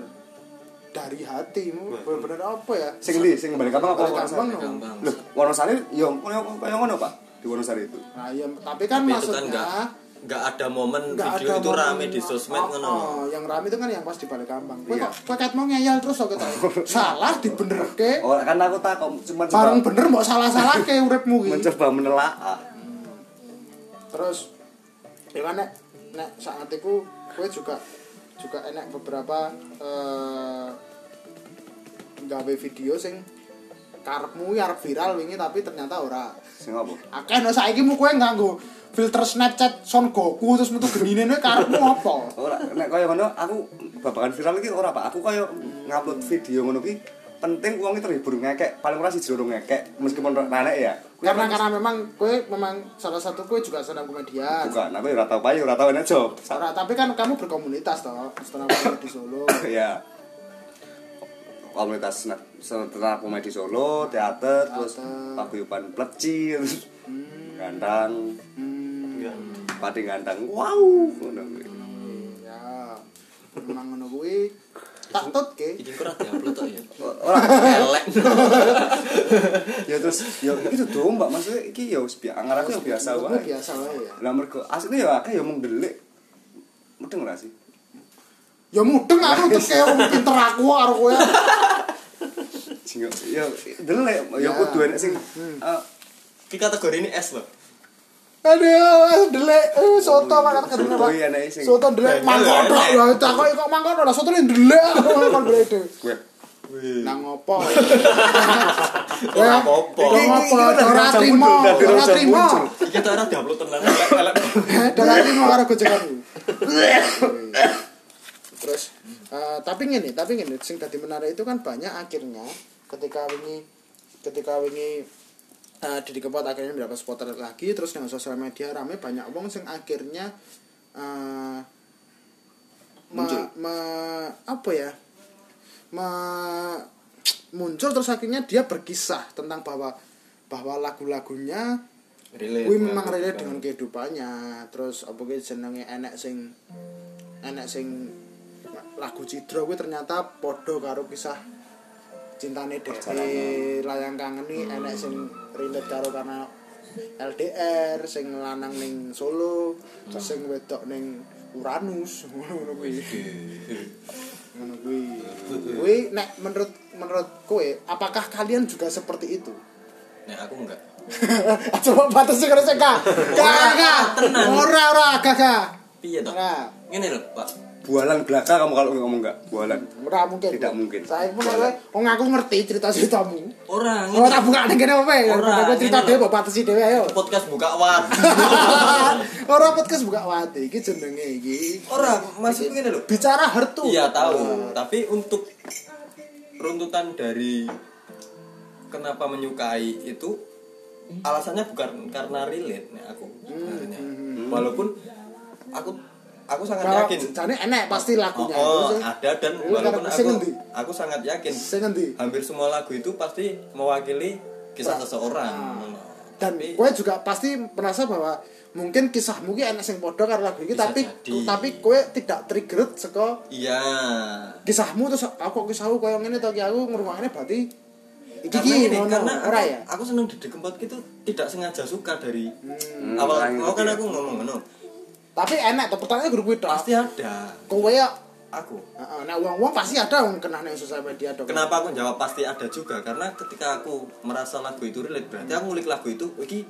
[SPEAKER 1] dari hatimu benar-benar apa ya
[SPEAKER 3] Sing ndi sing balik kampung apa
[SPEAKER 1] kampung.
[SPEAKER 2] Gampang.
[SPEAKER 3] Loh, Wonosari yo kaya kaya ngono, Pak. Di Wonosari itu.
[SPEAKER 1] nah ya tapi kan
[SPEAKER 2] Tapi itu kan enggak ada momen
[SPEAKER 1] nggak
[SPEAKER 2] video
[SPEAKER 1] ada
[SPEAKER 2] itu
[SPEAKER 1] momen-
[SPEAKER 2] rame di sosmed
[SPEAKER 1] oh,
[SPEAKER 2] ngono.
[SPEAKER 1] oh, yang rame itu kan yang pas di balik kampung kowe
[SPEAKER 3] Iya.
[SPEAKER 1] kok kowe ket mau ngeyel terus kok kita salah dibenerke
[SPEAKER 3] Oh, kan aku takut cuma
[SPEAKER 1] bareng bener mbok salah-salahke uripmu ki
[SPEAKER 3] mencoba menelaah.
[SPEAKER 1] terus ya kan nek nek saat itu gue juga juga enak beberapa eh gawe video sing karepmu ya arep viral wingi tapi ternyata ora
[SPEAKER 3] Sing apa?
[SPEAKER 1] akeh no saiki mu kowe nganggo filter Snapchat Son Goku terus metu genine kowe karepmu apa
[SPEAKER 3] Ora nek kaya ngono aku babakan viral iki ora, Pak. Aku kaya ngupload video ngono ki penting iki terhibur ngekek, paling ora siji loro ngekek meskipun ranek ya. Kuwi
[SPEAKER 1] karena karena memang kowe memang salah satu kowe juga sedang komedian
[SPEAKER 3] bukan, aku ora tau payu, ora tau enek job.
[SPEAKER 1] Ora, tapi kan kamu berkomunitas toh setelah di Solo
[SPEAKER 3] ya komunitas setelah komedi Solo, teater, terus
[SPEAKER 1] Teater.
[SPEAKER 3] paguyuban pleci, terus gandang,
[SPEAKER 1] hmm,
[SPEAKER 3] pati gandang. Wow, ngono kuwi.
[SPEAKER 1] ya memang ngono kuwi tak tutke
[SPEAKER 2] Iki kurang diupload tok ya.
[SPEAKER 3] Ora,
[SPEAKER 2] Elek.
[SPEAKER 3] ya terus ya itu tuh Mbak, maksudnya iki ya wis biasa, angar aku ya biasa wae.
[SPEAKER 1] biasa wae ya
[SPEAKER 3] Lah mergo asline ya akeh ya mung delik. Mudeng ora sih?
[SPEAKER 1] ya mudeng aku terus kayak wong pinter aku karo kowe
[SPEAKER 3] Sing ya delik ya. kudu enek sing eh,
[SPEAKER 2] Iki kategori ini S loh.
[SPEAKER 1] aduh delek eh soto makan kadene
[SPEAKER 3] Soto
[SPEAKER 1] Pak
[SPEAKER 3] iya, nek sing-
[SPEAKER 1] soto delek mangkono
[SPEAKER 2] ya,
[SPEAKER 1] kok kok mangkono lah soto delek kon brede
[SPEAKER 3] gue.
[SPEAKER 1] nang ngopo
[SPEAKER 2] Ora apa-apa.
[SPEAKER 3] Iki-
[SPEAKER 1] trimo. ora trimo.
[SPEAKER 2] Iki ora diupload tenan. Elek elek.
[SPEAKER 1] Ora trimo karo gojekan. Terus eh, tapi ngene tapi ngene sing dadi menarik itu kan banyak akhirnya ketika wingi ketika wingi uh, Didi Kempot akhirnya mendapat spotlight lagi terus dengan sosial media rame banyak wong sing akhirnya eh, me,
[SPEAKER 3] Muncul.
[SPEAKER 1] me- apa ya me- muncul terus akhirnya dia berkisah tentang bahwa bahwa lagu-lagunya
[SPEAKER 2] Relate.
[SPEAKER 1] kuwi memang relate dengan kehidupannya terus apa kuwi jenenge enek sing enek sing lagu Cidro kuwi ternyata padha karo kisah cintane dhek layang kangen nih enek sing relate karo karena LDR sing lanang ning Solo sing wedok ning Uranus. Ngono kuwi. Ngono kuwi. Kuwi nek menurut menurut kowe apakah kalian juga seperti itu?
[SPEAKER 2] Nek aku enggak.
[SPEAKER 1] coba batas sing karo sing gak gak ora ora gak
[SPEAKER 2] piye
[SPEAKER 1] Nah.
[SPEAKER 2] ngene lho Pak
[SPEAKER 3] bualan belaka kamu kalau ngomong enggak bualan
[SPEAKER 1] Ora mungkin.
[SPEAKER 3] Tidak mungkin.
[SPEAKER 1] Saya pun kowe wong aku ngerti cerita-ceritamu.
[SPEAKER 2] orang
[SPEAKER 1] Oh, tak buka ning kene apa ya?
[SPEAKER 2] Ora,
[SPEAKER 1] Aku cerita dhewe mbok patesi dhewe ayo.
[SPEAKER 2] podcast buka war
[SPEAKER 1] Ora podcast buka wati iki jenenge iki.
[SPEAKER 2] orang maksudnya ngene lho
[SPEAKER 1] Bicara hartu.
[SPEAKER 2] iya tahu tapi untuk runtutan dari kenapa menyukai itu alasannya bukan karena relate nih aku sebenarnya walaupun aku aku sangat
[SPEAKER 1] Kalau
[SPEAKER 2] yakin.
[SPEAKER 1] jane enek pasti
[SPEAKER 2] oh,
[SPEAKER 1] lagunya.
[SPEAKER 2] oh,
[SPEAKER 1] Terus,
[SPEAKER 2] ada dan walaupun
[SPEAKER 1] karena-
[SPEAKER 2] aku aku sangat yakin.
[SPEAKER 1] Sing ngendi?
[SPEAKER 2] hampir semua lagu itu pasti mewakili kisah seseorang.
[SPEAKER 1] Ah. Dan
[SPEAKER 2] Tapi-
[SPEAKER 1] kowe juga pasti merasa bahwa mungkin kisahmu ki enek sing padha karo lagu iki
[SPEAKER 2] Bisa
[SPEAKER 1] tapi
[SPEAKER 2] jadi.
[SPEAKER 1] tapi kowe tidak triggered saka
[SPEAKER 2] iya.
[SPEAKER 1] kisahmu terus aku kok kisahku koyo ngene to ki? Aku ngrungokne berarti iki
[SPEAKER 2] karena
[SPEAKER 1] ki
[SPEAKER 2] ini
[SPEAKER 1] ngono.
[SPEAKER 2] karena
[SPEAKER 1] ora
[SPEAKER 2] aku,
[SPEAKER 1] ya?
[SPEAKER 2] aku seneng di Kempot itu tidak sengaja suka dari
[SPEAKER 3] Hmm,
[SPEAKER 2] awal mau kan
[SPEAKER 3] gitu ya.
[SPEAKER 2] aku ngomong ngono
[SPEAKER 1] tapi enek to pertanyaan grup itu
[SPEAKER 2] pasti ada.
[SPEAKER 1] Kowe ya.
[SPEAKER 2] Aku.
[SPEAKER 1] Heeh, nah wong-wong pasti ada yang kena ning sosial media dong.
[SPEAKER 2] kenapa aku jawab pasti ada juga? Karena ketika aku merasa lagu itu relate berarti aku ngulik lagu itu iki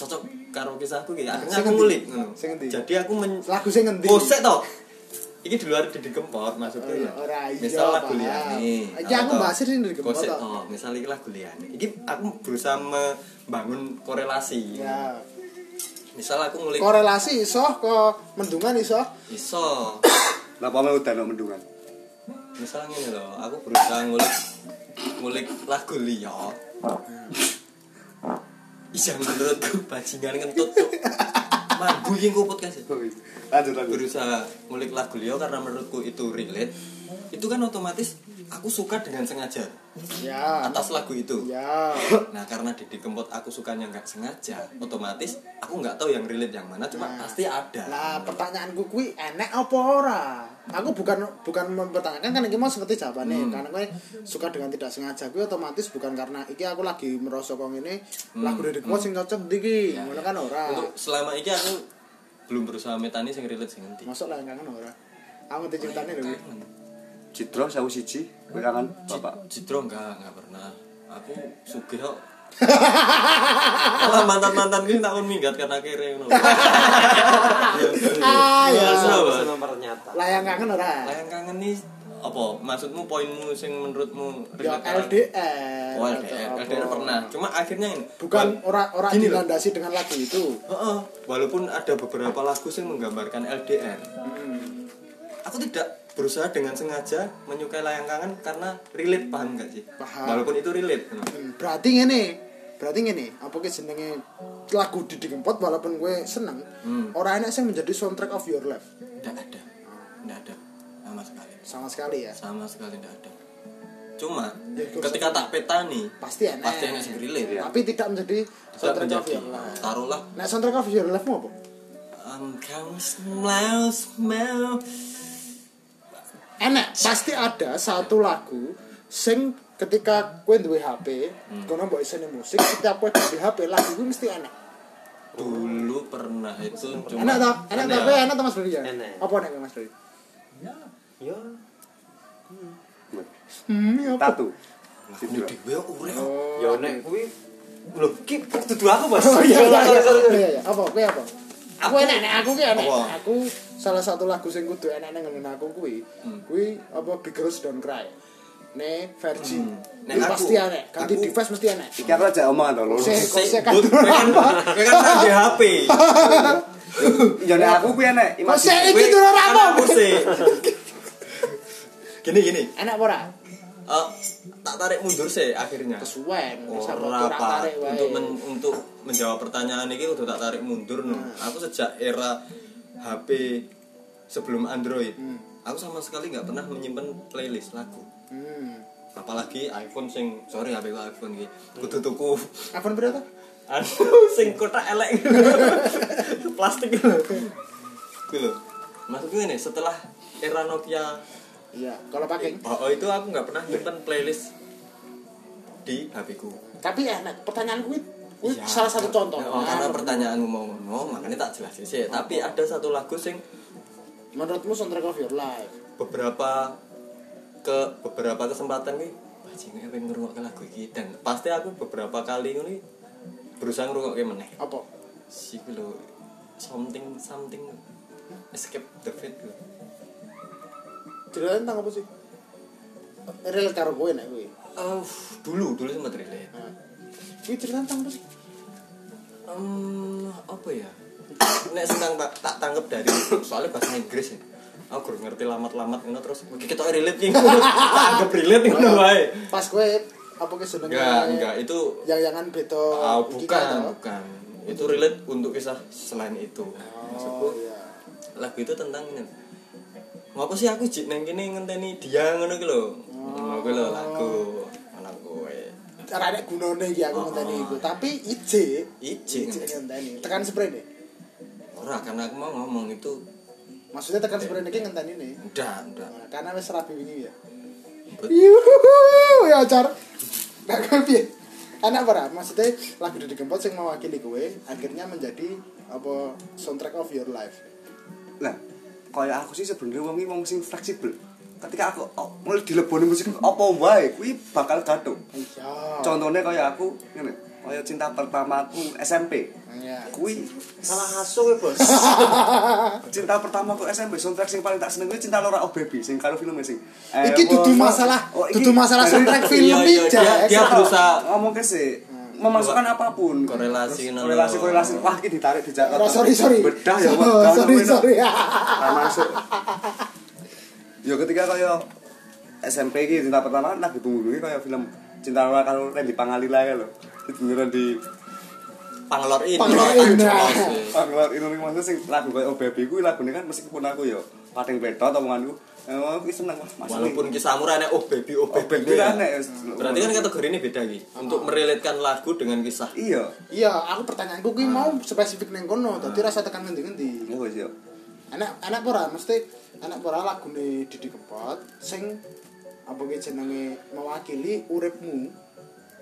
[SPEAKER 2] cocok karo kisahku ki akhirnya
[SPEAKER 1] Sing
[SPEAKER 2] aku ngulik ngono.
[SPEAKER 1] Sing
[SPEAKER 2] jadi aku men
[SPEAKER 1] Lagu sing ngendi?
[SPEAKER 2] Oh, sik to iki di luar di Kempot maksudnya ya.
[SPEAKER 1] Ora iya.
[SPEAKER 2] misal lagu liane
[SPEAKER 1] Iki aku bahas ini di Kempot.
[SPEAKER 2] Gosek,
[SPEAKER 1] to.
[SPEAKER 2] oh misal iki lagu liane iki aku berusaha membangun korelasi.
[SPEAKER 1] Ya.
[SPEAKER 2] Misal aku ngulik
[SPEAKER 1] Korelasi iso ke mendungan iso.
[SPEAKER 2] iso.
[SPEAKER 3] Napa mau udan mendungan?
[SPEAKER 2] misalnya ini loh aku berusaha ngulik ngulik lagu liya. Iya menurutku bajingan kentut cuk. Mambu yang podcast
[SPEAKER 3] Lanjut lanjut.
[SPEAKER 2] Berusaha ngulik lagu liya karena menurutku itu relate. Itu kan otomatis aku suka dengan sengaja
[SPEAKER 1] Ya.
[SPEAKER 2] Atas lagu itu
[SPEAKER 1] Ya.
[SPEAKER 2] Nah karena Didi Kempot aku sukanya nggak sengaja Otomatis aku nggak tahu yang relate yang mana Cuma
[SPEAKER 1] Nah.
[SPEAKER 2] pasti ada
[SPEAKER 1] Lah pertanyaanku kuwi enek apa ora? Aku bukan bukan mempertanyakan kan iki mau seperti jawabannya
[SPEAKER 2] Hmm.
[SPEAKER 1] karena kowe suka dengan tidak sengaja kuwi otomatis bukan karena iki aku lagi merasa kok ngene lagu Deddy Kempot sing cocok iki.
[SPEAKER 2] Hmm. Ya, ya.
[SPEAKER 1] kan ora.
[SPEAKER 2] Untuk selama ini aku belum berusaha metani sing relate sing ngendi
[SPEAKER 1] Masuk lah yang kangen ora. Aku ngerti ceritanya lho.
[SPEAKER 3] Citro sawu siji, kowe kangen Bapak.
[SPEAKER 2] Citro enggak, enggak pernah. Aku sugih kok. Malah mantan-mantan ini takon minggat karena kere ngono.
[SPEAKER 1] Ah ya.
[SPEAKER 2] Biasa, Pak.
[SPEAKER 4] Senang ternyata.
[SPEAKER 1] Lah yang kangen ora.
[SPEAKER 2] Lah yang kangen nih apa? Maksudmu poinmu sing menurutmu
[SPEAKER 1] Ya LDR.
[SPEAKER 2] Oh, LDR,
[SPEAKER 1] apa.
[SPEAKER 2] LDR pernah. Cuma akhirnya ini
[SPEAKER 1] Bukan
[SPEAKER 2] wal-
[SPEAKER 1] ora ora
[SPEAKER 2] Gini loh.
[SPEAKER 1] dilandasi dengan lagu itu.
[SPEAKER 2] Heeh, walaupun ada beberapa lagu yang menggambarkan LDR.
[SPEAKER 1] Hmm.
[SPEAKER 2] Aku tidak berusaha dengan sengaja menyukai layang kangen karena relate paham gak sih?
[SPEAKER 1] Paham.
[SPEAKER 2] Walaupun itu relate.
[SPEAKER 1] Hmm, Berarti ngene. Berarti ngene, apa jenenge lagu Didi Kempot walaupun gue seneng,
[SPEAKER 2] Hmm.
[SPEAKER 1] ora enak sing menjadi soundtrack of your life.
[SPEAKER 2] Tidak ada. Tidak ada. Sama sekali.
[SPEAKER 1] Sama sekali ya.
[SPEAKER 2] Sama sekali tidak ada. Cuma
[SPEAKER 1] Ya,
[SPEAKER 2] ketika tak peta nih
[SPEAKER 1] Pasti enak.
[SPEAKER 2] pasti enak sing relate.
[SPEAKER 3] Iya.
[SPEAKER 1] Tapi tidak menjadi soundtrack of
[SPEAKER 2] menjadi.
[SPEAKER 1] your life.
[SPEAKER 2] Taruhlah
[SPEAKER 1] Nah, soundtrack of your life mau apa?
[SPEAKER 2] Um, kamu smile, smile.
[SPEAKER 1] Enak, pasti ada satu lagu sing ketika kue duwe HP,
[SPEAKER 2] Hmm.
[SPEAKER 1] kono mbok isine musik, setiap kue duwe HP lagu itu mesti enak.
[SPEAKER 2] Dulu pernah itu cuma
[SPEAKER 1] Enak ta? Enak ta?
[SPEAKER 2] Enak.
[SPEAKER 1] Kowe enak ta Mas Dodi ya?
[SPEAKER 4] Enak.
[SPEAKER 1] Apa enak Mas Dodi?
[SPEAKER 4] Yo.
[SPEAKER 1] Hmm, ya apa?
[SPEAKER 3] Tatu.
[SPEAKER 2] Aku dhewe urip.
[SPEAKER 1] Oh.
[SPEAKER 4] Yo nek kuwi lho ki dudu aku, Mas.
[SPEAKER 1] Oh iya, iya,
[SPEAKER 4] Sorry,
[SPEAKER 1] iya, iya, iya. Apa? Kowe apa? Aku enak, nek aku ki enak. Aku salah satu lagu sing kudu enak nang ngene aku kuwi.
[SPEAKER 2] Hmm.
[SPEAKER 1] Kuwi apa Big Girls Don't Cry. Ne Virgin.
[SPEAKER 2] Hmm.
[SPEAKER 1] Nek
[SPEAKER 2] Nek aku-
[SPEAKER 1] pasti enak. Ganti device mesti enak.
[SPEAKER 3] Iki aku aja omongan to lho.
[SPEAKER 1] Sik.
[SPEAKER 2] Kan kan nang di HP.
[SPEAKER 3] Ya nek aku kuwi enek
[SPEAKER 1] Kok sik
[SPEAKER 3] imajinasi.
[SPEAKER 1] iki durung
[SPEAKER 2] Kan sih. Gini gini.
[SPEAKER 1] Enak ora?
[SPEAKER 2] Eh, tak tarik mundur sih akhirnya.
[SPEAKER 1] Kesuwen,
[SPEAKER 2] Ora
[SPEAKER 1] ora
[SPEAKER 2] Pak.
[SPEAKER 1] tarik wae.
[SPEAKER 2] Untuk men- untuk menjawab pertanyaan ini udah tak tarik mundur no.
[SPEAKER 1] Nah.
[SPEAKER 2] Aku sejak era HP sebelum Android,
[SPEAKER 1] Hmm.
[SPEAKER 2] aku sama sekali nggak pernah menyimpan playlist lagu.
[SPEAKER 1] Hmm.
[SPEAKER 2] Apalagi iPhone sing sorry HP ku iPhone iki. Kudu tuku
[SPEAKER 1] Apa berapa?
[SPEAKER 2] anu sing kotak elek. Plastik. Kuwi lho. Maksudku ini setelah era Nokia
[SPEAKER 1] Iya, kalau pakai.
[SPEAKER 2] Oh, oh, itu aku nggak pernah nyimpen playlist di HP ku.
[SPEAKER 1] Tapi enak. Pertanyaan kuwi
[SPEAKER 2] Iya.
[SPEAKER 1] salah satu contoh.
[SPEAKER 2] Oh, karena
[SPEAKER 1] Nah,
[SPEAKER 2] pertanyaanmu mau ngono, makanya tak jelasin sih. Tapi ada satu lagu sing
[SPEAKER 1] menurutmu soundtrack of your life.
[SPEAKER 2] beberapa ke beberapa kesempatan nih bajingan pengen ngrungokne lagu iki dan pasti aku beberapa kali iki berusaha ngrungokke meneh.
[SPEAKER 1] Apa?
[SPEAKER 2] Si ku lho something something escape the fate.
[SPEAKER 1] Cerita tentang apa sih? Relate karo kowe nek kowe.
[SPEAKER 2] Oh, dulu dulu sempat relate.
[SPEAKER 1] Nah. Cerita tentang apa sih?
[SPEAKER 2] Em, apa ya? Nek senang tak tak tanggap dari soalnya bahasa Inggris ya. Aku kurang ngerti lamat-lamat ngono terus kita relate. Tak anggap relate ngono wae.
[SPEAKER 1] Pas kowe apa ke seneng
[SPEAKER 2] Enggak, enggak itu
[SPEAKER 1] yang jangan beto
[SPEAKER 2] Ah,
[SPEAKER 1] iki
[SPEAKER 2] bukan,
[SPEAKER 1] kan,
[SPEAKER 2] bukan. Itu relate untuk kisah selain itu. Maksudku
[SPEAKER 1] Oh iya.
[SPEAKER 2] lagu itu tentang ini. Ngapa sih aku jik neng kene ngenteni dia ngono ki lho. Ngono ki lho lagu anak kowe.
[SPEAKER 1] Cara nek gunane iki aku
[SPEAKER 2] Oh,
[SPEAKER 1] ngenteni
[SPEAKER 2] oh.
[SPEAKER 1] iku, tapi ije
[SPEAKER 2] Ije.
[SPEAKER 1] ngenteni. Tekan spray deh.
[SPEAKER 2] Ora karena aku mau ngomong itu
[SPEAKER 1] Maksudnya tekan spray iki ngenteni nih.
[SPEAKER 2] udah, udah.
[SPEAKER 1] Karena wis rapi wingi ya. Yuhu, ya acar. Nah, piye? Anak apa Maksudnya lagu Didi Kempot yang mewakili kowe akhirnya menjadi apa soundtrack of your life.
[SPEAKER 3] Nah, kaya aku sih sebenarnya wong iki wong sing fleksibel. Ketika aku oh, mulai dileboni musik apa wae, kuwi bakal gaduh.
[SPEAKER 1] Iya.
[SPEAKER 3] Contohnya kaya aku ngene, kaya cinta pertamaku SMP.
[SPEAKER 1] Iya.
[SPEAKER 3] Kuwi
[SPEAKER 4] Salah asuh ya, Bos.
[SPEAKER 3] cinta pertamaku SMP soundtrack sing paling tak seneng kuwi cinta Laura Oh Baby sing karo filmnya sing. eh,
[SPEAKER 1] Iki dudu masalah,
[SPEAKER 3] oh, iki-
[SPEAKER 1] dudu masalah soundtrack film
[SPEAKER 2] Iya, iya,
[SPEAKER 1] iki,
[SPEAKER 2] dia-
[SPEAKER 1] Jack.
[SPEAKER 2] dia berusaha
[SPEAKER 3] ngomong ke sih memasukkan
[SPEAKER 2] apa pun Korelasi,
[SPEAKER 3] korelasi korelasi wah ini ditarik di
[SPEAKER 1] Oh, sorry sorry.
[SPEAKER 3] bedah ya
[SPEAKER 1] Oh,
[SPEAKER 3] wah,
[SPEAKER 1] sorry sorry.
[SPEAKER 3] Nah, masuk ya ketika kaya SMP iki cinta pertama kan lagi tunggu kaya film cinta Laura karo Randy Pangalila ya lho beneran di
[SPEAKER 2] Panglor ini.
[SPEAKER 1] Panglor ini.
[SPEAKER 3] Panglor ini maksudnya sing lagu kaya Oh Baby kuwi lagune kan meskipun aku ya pating beda omonganku eh aku seneng
[SPEAKER 2] Walaupun kisah murah oh baby oh
[SPEAKER 3] Oh
[SPEAKER 2] baby.
[SPEAKER 3] Baby
[SPEAKER 2] ya.
[SPEAKER 3] nek
[SPEAKER 2] Berarti kan kategori ini beda iki. Untuk merelatekan lagu dengan kisah.
[SPEAKER 3] iya
[SPEAKER 1] Iya, aku pertanyaanku kuwi mau spesifik neng kono, dadi rasa tekan ngendi-ngendi.
[SPEAKER 3] oh wis yo
[SPEAKER 1] Anak anak ora mesti anak ora lagune Didi Kempot sing apa ki jenenge mewakili uripmu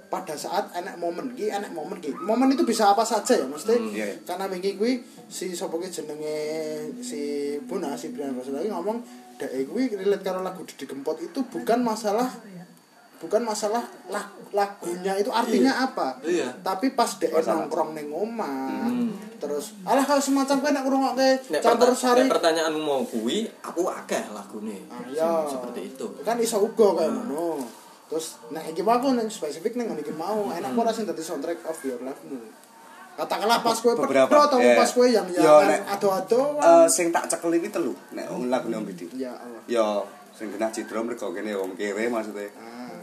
[SPEAKER 1] pada saat enak momen ki enak momen ki momen itu bisa apa saja ya mesti
[SPEAKER 3] iya, iya.
[SPEAKER 1] karena wingi kuwi si sapa ki jenenge si Buna si Brian Rasulullah ngomong dek kuwi relate karo lagu Didi Kempot itu bukan masalah bukan masalah lag- lagunya itu artinya apa
[SPEAKER 2] Iya.
[SPEAKER 1] tapi pas dek nongkrong ning omah terus alah kalau semacam nek ngrungokke
[SPEAKER 2] Nek,
[SPEAKER 1] campur sari
[SPEAKER 2] nek pertanyaanmu mau kuwi, aku akeh lagune.
[SPEAKER 1] Ah,
[SPEAKER 2] Sing
[SPEAKER 1] iya.
[SPEAKER 2] Seperti itu.
[SPEAKER 1] kan iso uga kayak ngono terus nek iki aku ning spesifik ngene iki mau enak ora sing dadi soundtrack of your life-mu katakanlah pas kowe
[SPEAKER 3] Beberapa,
[SPEAKER 1] atau
[SPEAKER 3] iya.
[SPEAKER 1] pas kowe yang
[SPEAKER 3] Yo,
[SPEAKER 1] yang
[SPEAKER 3] nek-
[SPEAKER 1] ado-ado
[SPEAKER 3] Eh, sing tak cekel iki telu. Nek lagune Om Bidi
[SPEAKER 1] ya Allah.
[SPEAKER 3] Ya sing genah Cidro mergo kene wong kere maksudnya
[SPEAKER 1] ah.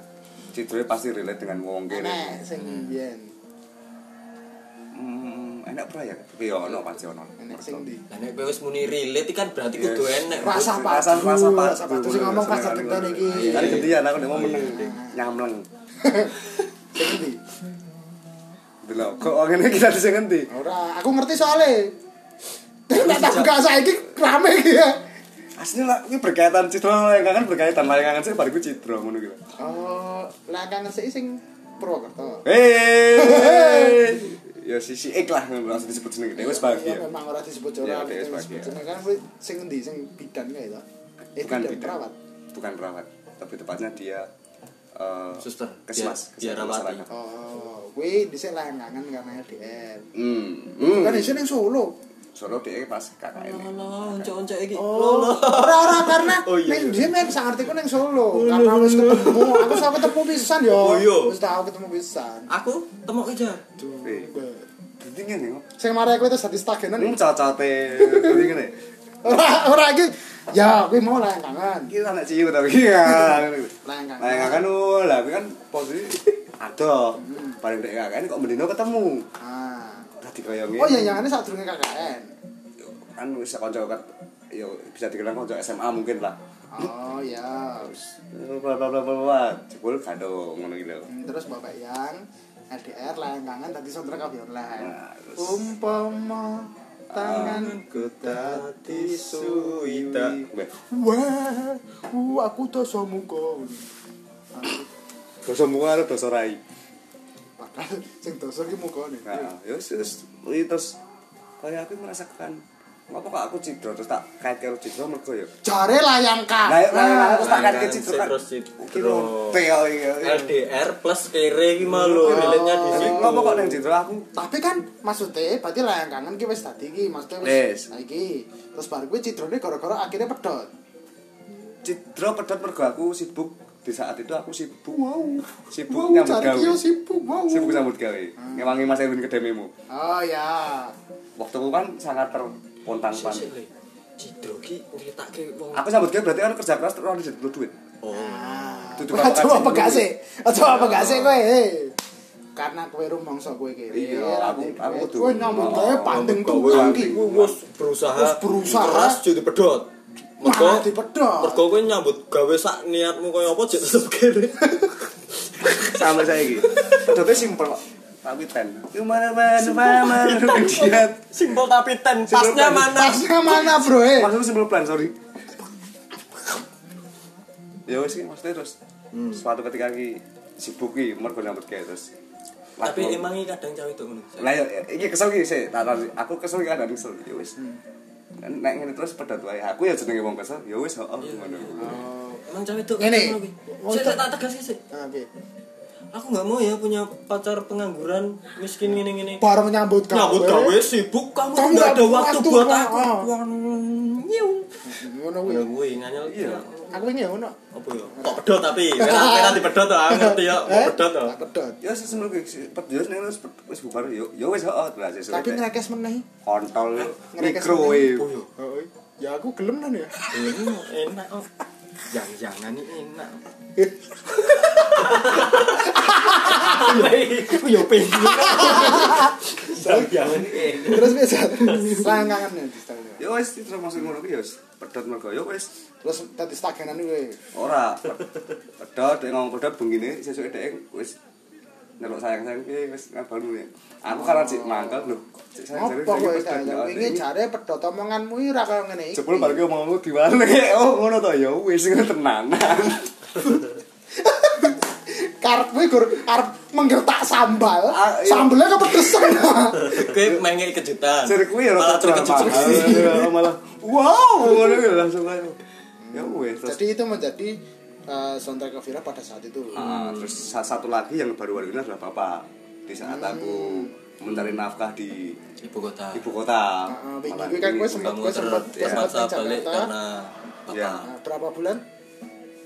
[SPEAKER 3] Cidro pasti relate dengan wong kere.
[SPEAKER 1] Enak sing biyen
[SPEAKER 3] hmm, enak pra ya? Tapi ya ono pasti ono.
[SPEAKER 1] Enak sing ndi
[SPEAKER 2] Lah nek wis muni relate kan berarti
[SPEAKER 3] Yes.
[SPEAKER 2] kudu enek.
[SPEAKER 1] rasa
[SPEAKER 3] Rasa rasa
[SPEAKER 1] rasa sing ngomong pas tertentu iki.
[SPEAKER 3] Kan gantian aku nek mau meneng nyamleng.
[SPEAKER 1] sing ndi
[SPEAKER 3] Delok kok ngene kita sing ngendi?
[SPEAKER 1] ora aku ngerti soalnya tak tak buka saiki rame iki ya
[SPEAKER 3] Aslinya lah ini berkaitan Cidro layangan berkaitan layangan sih bariku Cidro ngono gitu.
[SPEAKER 1] oh lakangan sih sing Purwokerto
[SPEAKER 3] Hei. Ya sisi ik lah langsung disebut jeneng Dewa
[SPEAKER 1] Ya
[SPEAKER 3] sebagai.
[SPEAKER 1] memang ora disebut
[SPEAKER 3] Iya,
[SPEAKER 1] ora
[SPEAKER 3] Dewa
[SPEAKER 1] disebut
[SPEAKER 3] sebagai.
[SPEAKER 1] jeneng kan sing endi sing bidan kae to. Eh
[SPEAKER 3] Bukan
[SPEAKER 1] bidan
[SPEAKER 3] bidan.
[SPEAKER 1] perawat.
[SPEAKER 3] Bukan perawat, tapi tepatnya dia eh
[SPEAKER 2] Suster.
[SPEAKER 3] Kesmas,
[SPEAKER 2] Biar- biar
[SPEAKER 3] kesehatan masyarakat.
[SPEAKER 1] Oh, kuwi dhisik langangan karena LDR.
[SPEAKER 3] Hmm. hmm.
[SPEAKER 1] Kan iso ning Solo.
[SPEAKER 3] Solo dia pas KKN.
[SPEAKER 2] Loh, oncok-oncok iki.
[SPEAKER 1] Oh, ora ora karena
[SPEAKER 2] Oh, iya, iya.
[SPEAKER 1] dia men sak artiku ning Solo. Karena wis ketemu, aku tau ketemu pisan yo.
[SPEAKER 2] Oh, iya.
[SPEAKER 1] Wis tau ketemu pisan.
[SPEAKER 2] Aku temok aja.
[SPEAKER 1] Duh.
[SPEAKER 3] Eh. Jadi ngene kok.
[SPEAKER 1] Sing mare kowe terus dadi stagenan.
[SPEAKER 3] Ini cocote jadi ngene.
[SPEAKER 1] Ora ora iki. Ya, kuwi mau langangan.
[SPEAKER 3] Iki anak ciu tapi iya.
[SPEAKER 1] Langangan.
[SPEAKER 3] Nah, kan oh, lah kuwi kan posisi ada. Paling dek KKN kok mendino ketemu.
[SPEAKER 1] Ah.
[SPEAKER 3] Tadi kaya ngene.
[SPEAKER 1] Oh ya yang ini saat durunge KKN.
[SPEAKER 3] Kan wis kanca kan yo bisa dikenal kanca SMA mungkin lah.
[SPEAKER 1] Oh ya.
[SPEAKER 3] Bla bla bla bla bla. Jebul kado ngono iki lho.
[SPEAKER 1] Hmm, Terus Bapak Yang LDR layangan tadi of your life.
[SPEAKER 3] Nah,
[SPEAKER 1] Umpama tanganku tadi suwita.
[SPEAKER 3] Weh,
[SPEAKER 1] Wah, uh, aku dosa muka.
[SPEAKER 3] dosa muka karo dosa rai.
[SPEAKER 1] Padahal sing dosa ki mukane.
[SPEAKER 3] Nah, ya wis wis Kuwi terus kaya aku merasakan Ngopo kok aku cidro terus tak kait karo cidro mergo ya.
[SPEAKER 1] Jare layangkan.
[SPEAKER 3] Lah lah terus tak kait
[SPEAKER 2] Layangkan
[SPEAKER 3] cidro
[SPEAKER 2] terus cidro.
[SPEAKER 3] Kilo teo iki.
[SPEAKER 2] LDR plus kere iki mah lho relate-nya di situ.
[SPEAKER 3] Ngopo kok nang cidro aku
[SPEAKER 1] Tapi kan maksudnya berarti layang kangen ki wis dadi ki, maksudnya
[SPEAKER 3] Wis.
[SPEAKER 1] nah iki. Terus baru kuwi cidrone gara-gara akhirnya pedot.
[SPEAKER 3] cidro pedot mergo aku sibuk di saat itu aku sibuk.
[SPEAKER 1] Wow.
[SPEAKER 3] Sibuk
[SPEAKER 1] Wow,
[SPEAKER 3] nyambut gawe.
[SPEAKER 1] yo sibuk. Wow.
[SPEAKER 3] Sibuk nyambut gawe. Ngewangi Mas Erwin kedememu.
[SPEAKER 1] Oh ya.
[SPEAKER 3] Waktuku kan sangat terpontang-pan.
[SPEAKER 2] Sik, Le. Cidro ki nyeritake wong.
[SPEAKER 3] Aku nyambut gawe berarti kan kerja keras terus ada jatuh duit.
[SPEAKER 2] Oh.
[SPEAKER 3] Itu
[SPEAKER 1] Aja
[SPEAKER 3] juga
[SPEAKER 1] apa gak sih? Aja apa gak sih kowe? eh. Karena kowe rumangsa kowe kene.
[SPEAKER 3] Iya, aku- aku kudu-
[SPEAKER 1] kowe nyambut gawe
[SPEAKER 3] Oh,
[SPEAKER 1] pandeng tukang ki.
[SPEAKER 2] ku wis berusaha
[SPEAKER 1] Wis berusaha.
[SPEAKER 2] keras jadi pedot. Mergo
[SPEAKER 1] Malah dipedot.
[SPEAKER 2] mergo kowe nyambut gawe sak niatmu kaya apa jek tetep kere.
[SPEAKER 3] Sampai saya gitu. Pedotnya simpel kok. Tapi ten. Gimana mana mana diet.
[SPEAKER 2] Simpel tapi ten.
[SPEAKER 3] Simpel
[SPEAKER 2] Pasnya mana?
[SPEAKER 1] Pasnya mana, Bro? eh?
[SPEAKER 3] Maksudnya simpel plan, sorry. Ya wes sih, maksudnya terus suatu ketika ki sibuk ki mergo nyambut gawe terus.
[SPEAKER 2] Tapi emang iki kadang cawe itu ngono.
[SPEAKER 3] Lah ya iki kesel ki sih, tak tahu sih. Aku kesel ki kadang kesel. Ya wes. Nek ngene terus pedot wae. Aku ya jenenge wong kesel. Ya wes, heeh ngono.
[SPEAKER 1] Oh.
[SPEAKER 2] Emang cawe itu
[SPEAKER 1] Ngene.
[SPEAKER 2] Saya tak tegas sih.
[SPEAKER 1] Ah, Oke.
[SPEAKER 2] Aku nggak mau ya punya pacar pengangguran miskin gini-gini.
[SPEAKER 1] Bareng nyambut gawe.
[SPEAKER 2] Nyambut gawe sibuk kamu
[SPEAKER 1] Kamu
[SPEAKER 2] nggak ada waktu
[SPEAKER 1] waktu,
[SPEAKER 2] buat
[SPEAKER 1] ah.
[SPEAKER 2] aku. Wah, nyiu.
[SPEAKER 1] Ngono kuwi.
[SPEAKER 2] Ya gue nganyel
[SPEAKER 3] Iya.
[SPEAKER 1] Aku ini ngono.
[SPEAKER 2] Apa ya? Kok pedot tapi? Merah merah di pedot tuh, aku ngerti ya. Kok
[SPEAKER 1] Eh?
[SPEAKER 2] pedot tuh.
[SPEAKER 1] Tak pedot.
[SPEAKER 3] Ya sih sebelum ki pedot nek wis wis bubar yo ya wes heeh sih.
[SPEAKER 1] Tapi ngerekes meneh.
[SPEAKER 3] kontol microwave.
[SPEAKER 2] Oh iya.
[SPEAKER 1] Ya aku gelem nan ya.
[SPEAKER 2] Enak. Jangan-jangan ini enak. Aku ya pengen. Enak.
[SPEAKER 1] Terus biasa. Di style.
[SPEAKER 3] Ya wes terus masuk ngono ki ya wis pedot mergo ya wes
[SPEAKER 1] Terus tadi stagenan kuwi.
[SPEAKER 3] ora pedot dek ngomong pedot bengine sesuke dek wis nyeluk sayang-sayang ki wis ngabalu ya. Aku karena sik mangkel lho. Sik sayang-sayang
[SPEAKER 1] Apa kowe sayang?
[SPEAKER 3] ya,
[SPEAKER 1] Wingi
[SPEAKER 3] ini-
[SPEAKER 1] jare pedot omonganmu ora kaya ngene iki.
[SPEAKER 3] Jebul bar ki omongmu diwale. Oh ngono to ya wis tenanan.
[SPEAKER 1] Karep kuwi gur arep menggertak sambal.
[SPEAKER 3] Ah, iya.
[SPEAKER 1] Sambelnya kepedesan.
[SPEAKER 2] Kowe mengek kejutan.
[SPEAKER 3] Sir kuwi ya
[SPEAKER 2] Malah terkejut
[SPEAKER 3] drama.
[SPEAKER 2] sendiri.
[SPEAKER 3] Ya, Malah wow ngono langsung aja. Ya wis
[SPEAKER 1] Jadi itu menjadi eh, soundtrack Vira pada saat itu.
[SPEAKER 3] Ah, terus sa- satu lagi yang baru-baru ini adalah bapak di saat aku mencari nafkah di
[SPEAKER 2] Ibu kota.
[SPEAKER 3] ibu kota. Malah
[SPEAKER 1] kuwi kan
[SPEAKER 3] ini
[SPEAKER 1] kowe sempat kowe sempat kowe sempat
[SPEAKER 2] balik karena
[SPEAKER 3] Ya.
[SPEAKER 2] bapak.
[SPEAKER 1] Nah, berapa bulan?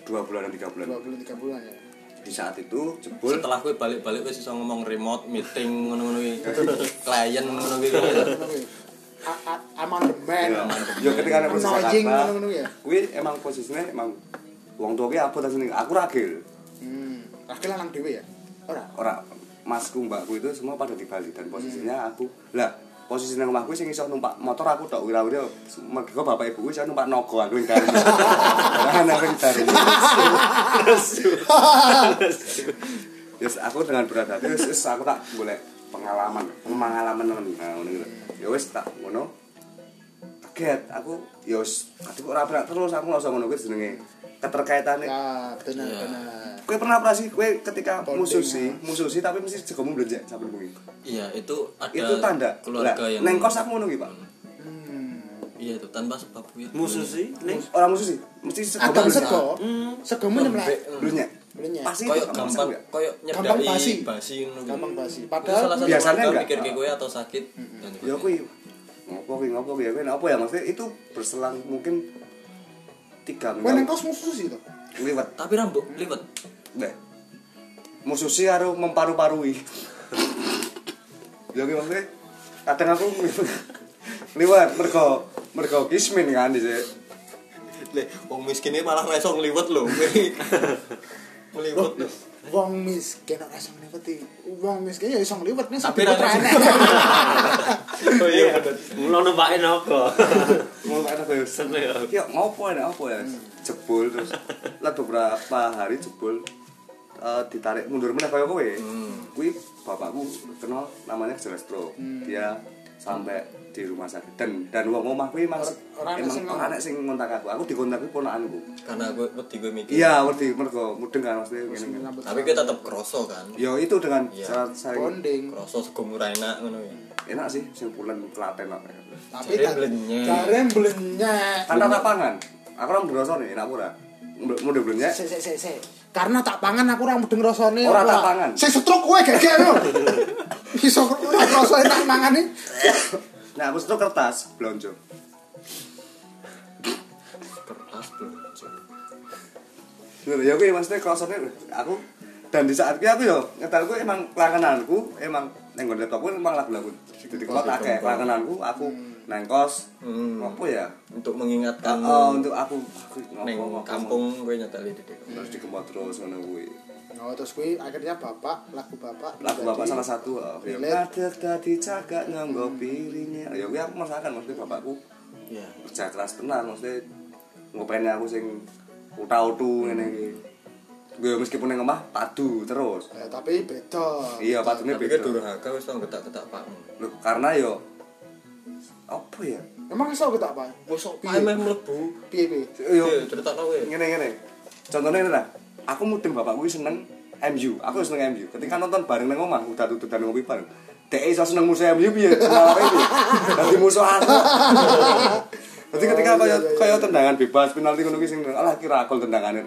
[SPEAKER 3] dua bulan dan tiga bulan.
[SPEAKER 1] Dua bulan tiga bulan ya.
[SPEAKER 3] Di saat itu jebul
[SPEAKER 2] Setelah gue balik-balik gue bisa ngomong remote meeting ngono-ngono. Klien ngono iki.
[SPEAKER 1] Ngono kuwi. A- a- Amandemen.
[SPEAKER 3] ya, ya ketika anak Jakarta,
[SPEAKER 1] ngono-ngono ya.
[SPEAKER 3] kuwi emang posisinya emang wong tua ki apa seneng aku ragil.
[SPEAKER 1] Hmm. Akhir lanang dhewe ya? Ora.
[SPEAKER 3] Ora masku mbakku itu semua pada di Bali dan posisinya aku lah posisinya rumahku sing iso numpak motor aku tok wira-wira mergo bapak ibuku iso numpak nogo aku ning kari. Ora ana ning kari. Yes, aku dengan berat hati wis wis aku tak golek pengalaman, pengalaman nah ngono. Ya wis tak ngono. Kaget aku ya wis aduh ora berat terus aku langsung ngono kuwi jenenge keterkaitane.
[SPEAKER 1] Ya, benar
[SPEAKER 2] Iya.
[SPEAKER 1] benar.
[SPEAKER 3] Kowe pernah apa sih kowe ketika
[SPEAKER 1] Bonding,
[SPEAKER 3] mususi,
[SPEAKER 1] ya.
[SPEAKER 3] mususi tapi mesti jegomu blenjek sampe bengi.
[SPEAKER 2] Iya, itu ada
[SPEAKER 3] Itu tanda.
[SPEAKER 2] keluarga
[SPEAKER 3] Lah,
[SPEAKER 2] yang
[SPEAKER 3] neng kos aku ngono ki, Pak.
[SPEAKER 1] Hmm.
[SPEAKER 2] Iya itu tanpa sebab ya.
[SPEAKER 4] Musuh sih, ning
[SPEAKER 3] Orang mususi, mesti sego
[SPEAKER 1] Agak
[SPEAKER 3] blenjek.
[SPEAKER 1] sego. Segomu nyemlek.
[SPEAKER 2] Lembek.
[SPEAKER 3] Blenjek.
[SPEAKER 1] Blenjek.
[SPEAKER 3] Pasti itu
[SPEAKER 2] gampang, koyok
[SPEAKER 1] Gampang
[SPEAKER 2] nyedai
[SPEAKER 1] basi.
[SPEAKER 2] basi ngono.
[SPEAKER 1] Gampang basi. Padahal
[SPEAKER 2] salah satu
[SPEAKER 3] biasanya enggak.
[SPEAKER 2] mikir kayak kowe atau sakit
[SPEAKER 3] Ya kuwi ngopo kuwi ngopo kuwi ya kuwi apa ya maksudnya itu berselang mungkin tiga
[SPEAKER 1] kowe nang
[SPEAKER 3] minggu
[SPEAKER 1] kos musuh sih to.
[SPEAKER 3] liwat
[SPEAKER 2] tapi rambut liwet.
[SPEAKER 3] deh mususi karo memparu-parui ya maksudnya kadang aku liwat mergo mergo kismin kan di
[SPEAKER 2] Le, wong miskin ini malah reso ngliwet lho. Lho.
[SPEAKER 1] Wong miskin ora iso ngliweti. Wong miskin ya iso ngliwet nih
[SPEAKER 2] Tapi
[SPEAKER 1] tapi
[SPEAKER 2] ra-
[SPEAKER 1] enek.
[SPEAKER 2] Oh iya bener.
[SPEAKER 4] mulo numpake nopo.
[SPEAKER 3] mau ada kayak
[SPEAKER 4] Seneng ya.
[SPEAKER 3] ya ngopo ya ngopo ya jebul terus lah beberapa hari jebul eh, ditarik mundur meneh kaya kowe
[SPEAKER 2] Hmm.
[SPEAKER 3] kuwi bapakku kenal namanya gejala stroke dia sampai di rumah sakit. Dan dan wong omah kuwi mas
[SPEAKER 1] Ora- ora
[SPEAKER 3] emang
[SPEAKER 1] sing
[SPEAKER 3] ora ana sing ngontak aku. Aku dikontak kuwi ponakanku
[SPEAKER 2] karena gue wedi gue mikir.
[SPEAKER 3] Iya wedi mergo mudeng kan maksudnya ngene
[SPEAKER 2] tapi kita tetap kroso kan?
[SPEAKER 3] Yo itu dengan
[SPEAKER 2] Iya.
[SPEAKER 3] cara saya
[SPEAKER 1] bonding.
[SPEAKER 2] Kroso sego murah enak ngono ya.
[SPEAKER 3] Enak sih sing pulen klaten kok.
[SPEAKER 1] Tapi
[SPEAKER 2] blenyek.
[SPEAKER 1] jare blenyek.
[SPEAKER 3] Karena lapangan aku orang berasa nih enak ora? Mau dibelinya
[SPEAKER 1] Sik sik sik sik. Karena tak pangan aku ora mudeng rasane.
[SPEAKER 3] Ora tak pangan.
[SPEAKER 1] Sik setruk kowe gegek. Iso ora rasane tak mangan iki.
[SPEAKER 3] nah itu kertas. Belonjo
[SPEAKER 2] kertas belum
[SPEAKER 3] Bener, ya gue maksudnya krosone aku dan di saat itu aku yo ngetal gue emang langgananku emang neng nggon laptop gue emang lagu-lagu. Jadi
[SPEAKER 2] Oh,
[SPEAKER 3] kok akeh langgananku aku neng kos.
[SPEAKER 2] Hmm.
[SPEAKER 3] apa ya?
[SPEAKER 2] Untuk mengingatkan
[SPEAKER 3] oh untuk aku aku
[SPEAKER 2] neng kampung gue nyetali di
[SPEAKER 3] terus dikemot terus ngono kuwi
[SPEAKER 1] Oh terus kuwi akhirnya bapak lagu bapak
[SPEAKER 3] lagu bapak salah satu oh, ya
[SPEAKER 1] Relate.
[SPEAKER 3] ngadeg tadi cagak nganggo pirinya ya gue aku merasakan maksudnya bapakku
[SPEAKER 2] ya
[SPEAKER 3] kerja keras tenan maksudnya ngopeni aku sing uta-utu ngene iki. Gue meskipun yang omah padu terus.
[SPEAKER 1] Eh, tapi beda.
[SPEAKER 3] iya
[SPEAKER 2] tapi kan
[SPEAKER 3] beda.
[SPEAKER 2] durhaka wis tau getak-getak pakmu
[SPEAKER 3] Loh, karena yo apa ya?
[SPEAKER 1] Emang iso ketak Pak? Bosok
[SPEAKER 2] Pak
[SPEAKER 1] piye?
[SPEAKER 2] emeh mlebu.
[SPEAKER 1] Piye piye?
[SPEAKER 3] yo
[SPEAKER 2] Iya, cerita kowe.
[SPEAKER 3] Ngene ngene. Contohnya ini lah aku mudeng bapakku seneng MU aku seneng MU ketika nonton bareng nang omah udah tututan ngopi bareng. Dek iso seneng musuh MU piye? Malah iki dadi musuh aku. Berarti ketika kaya
[SPEAKER 1] iya, iya,
[SPEAKER 3] kaya tendangan bebas penalti ngono ki sing alah kira gol tendangane.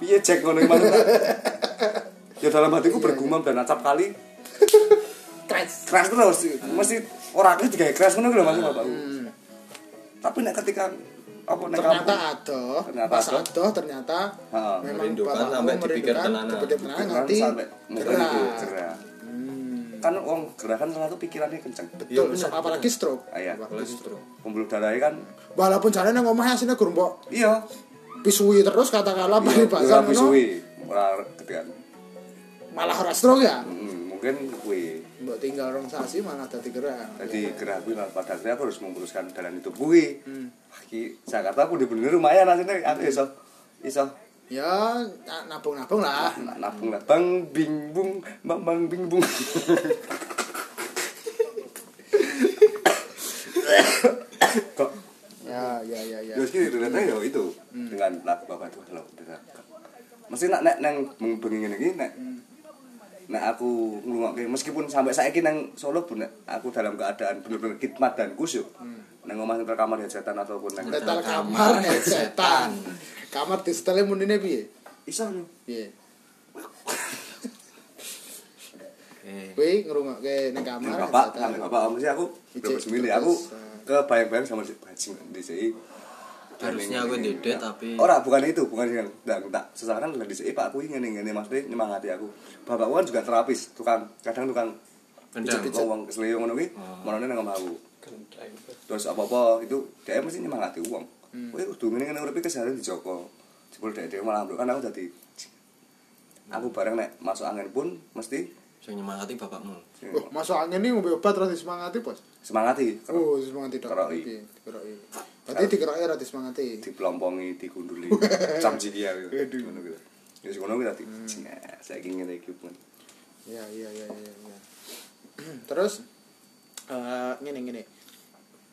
[SPEAKER 3] Piye cek ngono iki ya dalam hatiku bergumam dan acap kali.
[SPEAKER 1] Crash.
[SPEAKER 3] keras terus. Mesti orang itu digawe keras ngono lho Mas bapakku.
[SPEAKER 1] Hmm.
[SPEAKER 3] tapi nek ketika apa nek
[SPEAKER 1] Ternyata ada,
[SPEAKER 3] Ternyata
[SPEAKER 1] pas
[SPEAKER 3] ada.
[SPEAKER 1] ternyata
[SPEAKER 3] Heeh.
[SPEAKER 1] memang
[SPEAKER 2] Merindukan
[SPEAKER 1] bapakku
[SPEAKER 2] sampai dipikir
[SPEAKER 1] merindukan,
[SPEAKER 2] tenanan.
[SPEAKER 1] dipikir tenanan nanti
[SPEAKER 3] itu
[SPEAKER 1] Hmm.
[SPEAKER 3] kan wong gerah kan selalu pikirannya kenceng
[SPEAKER 2] Iya,
[SPEAKER 1] Betul,
[SPEAKER 2] bener,
[SPEAKER 1] so- apalagi stroke.
[SPEAKER 3] Ah, iya.
[SPEAKER 2] apalagi justru
[SPEAKER 3] pembuluh darahnya kan
[SPEAKER 1] Walaupun jarane nang omah asine gur mbok
[SPEAKER 3] iya
[SPEAKER 1] pisui terus katakanlah
[SPEAKER 3] iya
[SPEAKER 1] baribasan
[SPEAKER 3] ora
[SPEAKER 1] ngono.
[SPEAKER 3] suwi ora ketika
[SPEAKER 1] Malah ora stroke ya.
[SPEAKER 3] Mm, mungkin kuwi
[SPEAKER 1] Mbok tinggal rong sasi malah dadi gerah.
[SPEAKER 3] jadi gerah kuwi lah pada akhirnya aku harus memutuskan jalan hidup kuwi
[SPEAKER 1] Hmm.
[SPEAKER 3] Ki Jakarta aku bener lumayan asine aku iso iso.
[SPEAKER 1] Ya na- nabung-nabung lah.
[SPEAKER 3] nabung lah. Bang bing bung bang bang bing bung. Kok?
[SPEAKER 1] Ya ya ya ya.
[SPEAKER 3] ya sih ternyata ya itu. Dengan lagu bapak itu halo mesti nak nek neng bengi ngene iki nek nek aku ngrungokke meskipun sampai saiki nang Solo pun aku dalam keadaan bener-bener khidmat dan kusyuk nang omah nang kamar hajatan ataupun nang
[SPEAKER 1] Tetel kamar nek setan. Kamar di setelnya munine piye?
[SPEAKER 3] iso lho
[SPEAKER 1] Piye?
[SPEAKER 2] eh
[SPEAKER 1] Kuwi ngrungokke ning kamar
[SPEAKER 3] bapak
[SPEAKER 1] headsetan.
[SPEAKER 3] sampai bapak mesti aku semili
[SPEAKER 1] terus,
[SPEAKER 3] aku ke bayang-bayang sama si bajing di sini
[SPEAKER 2] harusnya aku dede tapi
[SPEAKER 3] Ora, bukan itu, bukan yang tak tak sesaran lagi sih Pak aku ingin ngene maksudnya nyemangati aku. Bapakku kan juga terapis, tukang kadang tukang
[SPEAKER 2] Kendang.
[SPEAKER 3] pijet wong kesleo ngono kuwi,
[SPEAKER 2] Oh.
[SPEAKER 3] marane nang omahku. Terus apa-apa itu dia mesti nyemangati wong.
[SPEAKER 1] Hmm.
[SPEAKER 3] Kowe kudu ngene ngene uripe keseharian dijogo. Jebul dhek dhewe malah kan aku dadi aku bareng nek masuk angin pun mesti
[SPEAKER 2] sing nyemangati bapakmu
[SPEAKER 1] Oh, masuk angin ini ngombe obat ora disemangati, Bos.
[SPEAKER 3] semangati
[SPEAKER 1] Oh, disemangati tok.
[SPEAKER 3] Keroki.
[SPEAKER 1] Oke, dikeroki. Berarti dikeroki ora disemangati.
[SPEAKER 3] dipelompongi digunduli cam cikia gitu. Ngono gitu. Ya ngono kuwi dadi saya ingin ngene iki pun.
[SPEAKER 1] Iya, iya, iya, iya. Terus eh ngene ngene.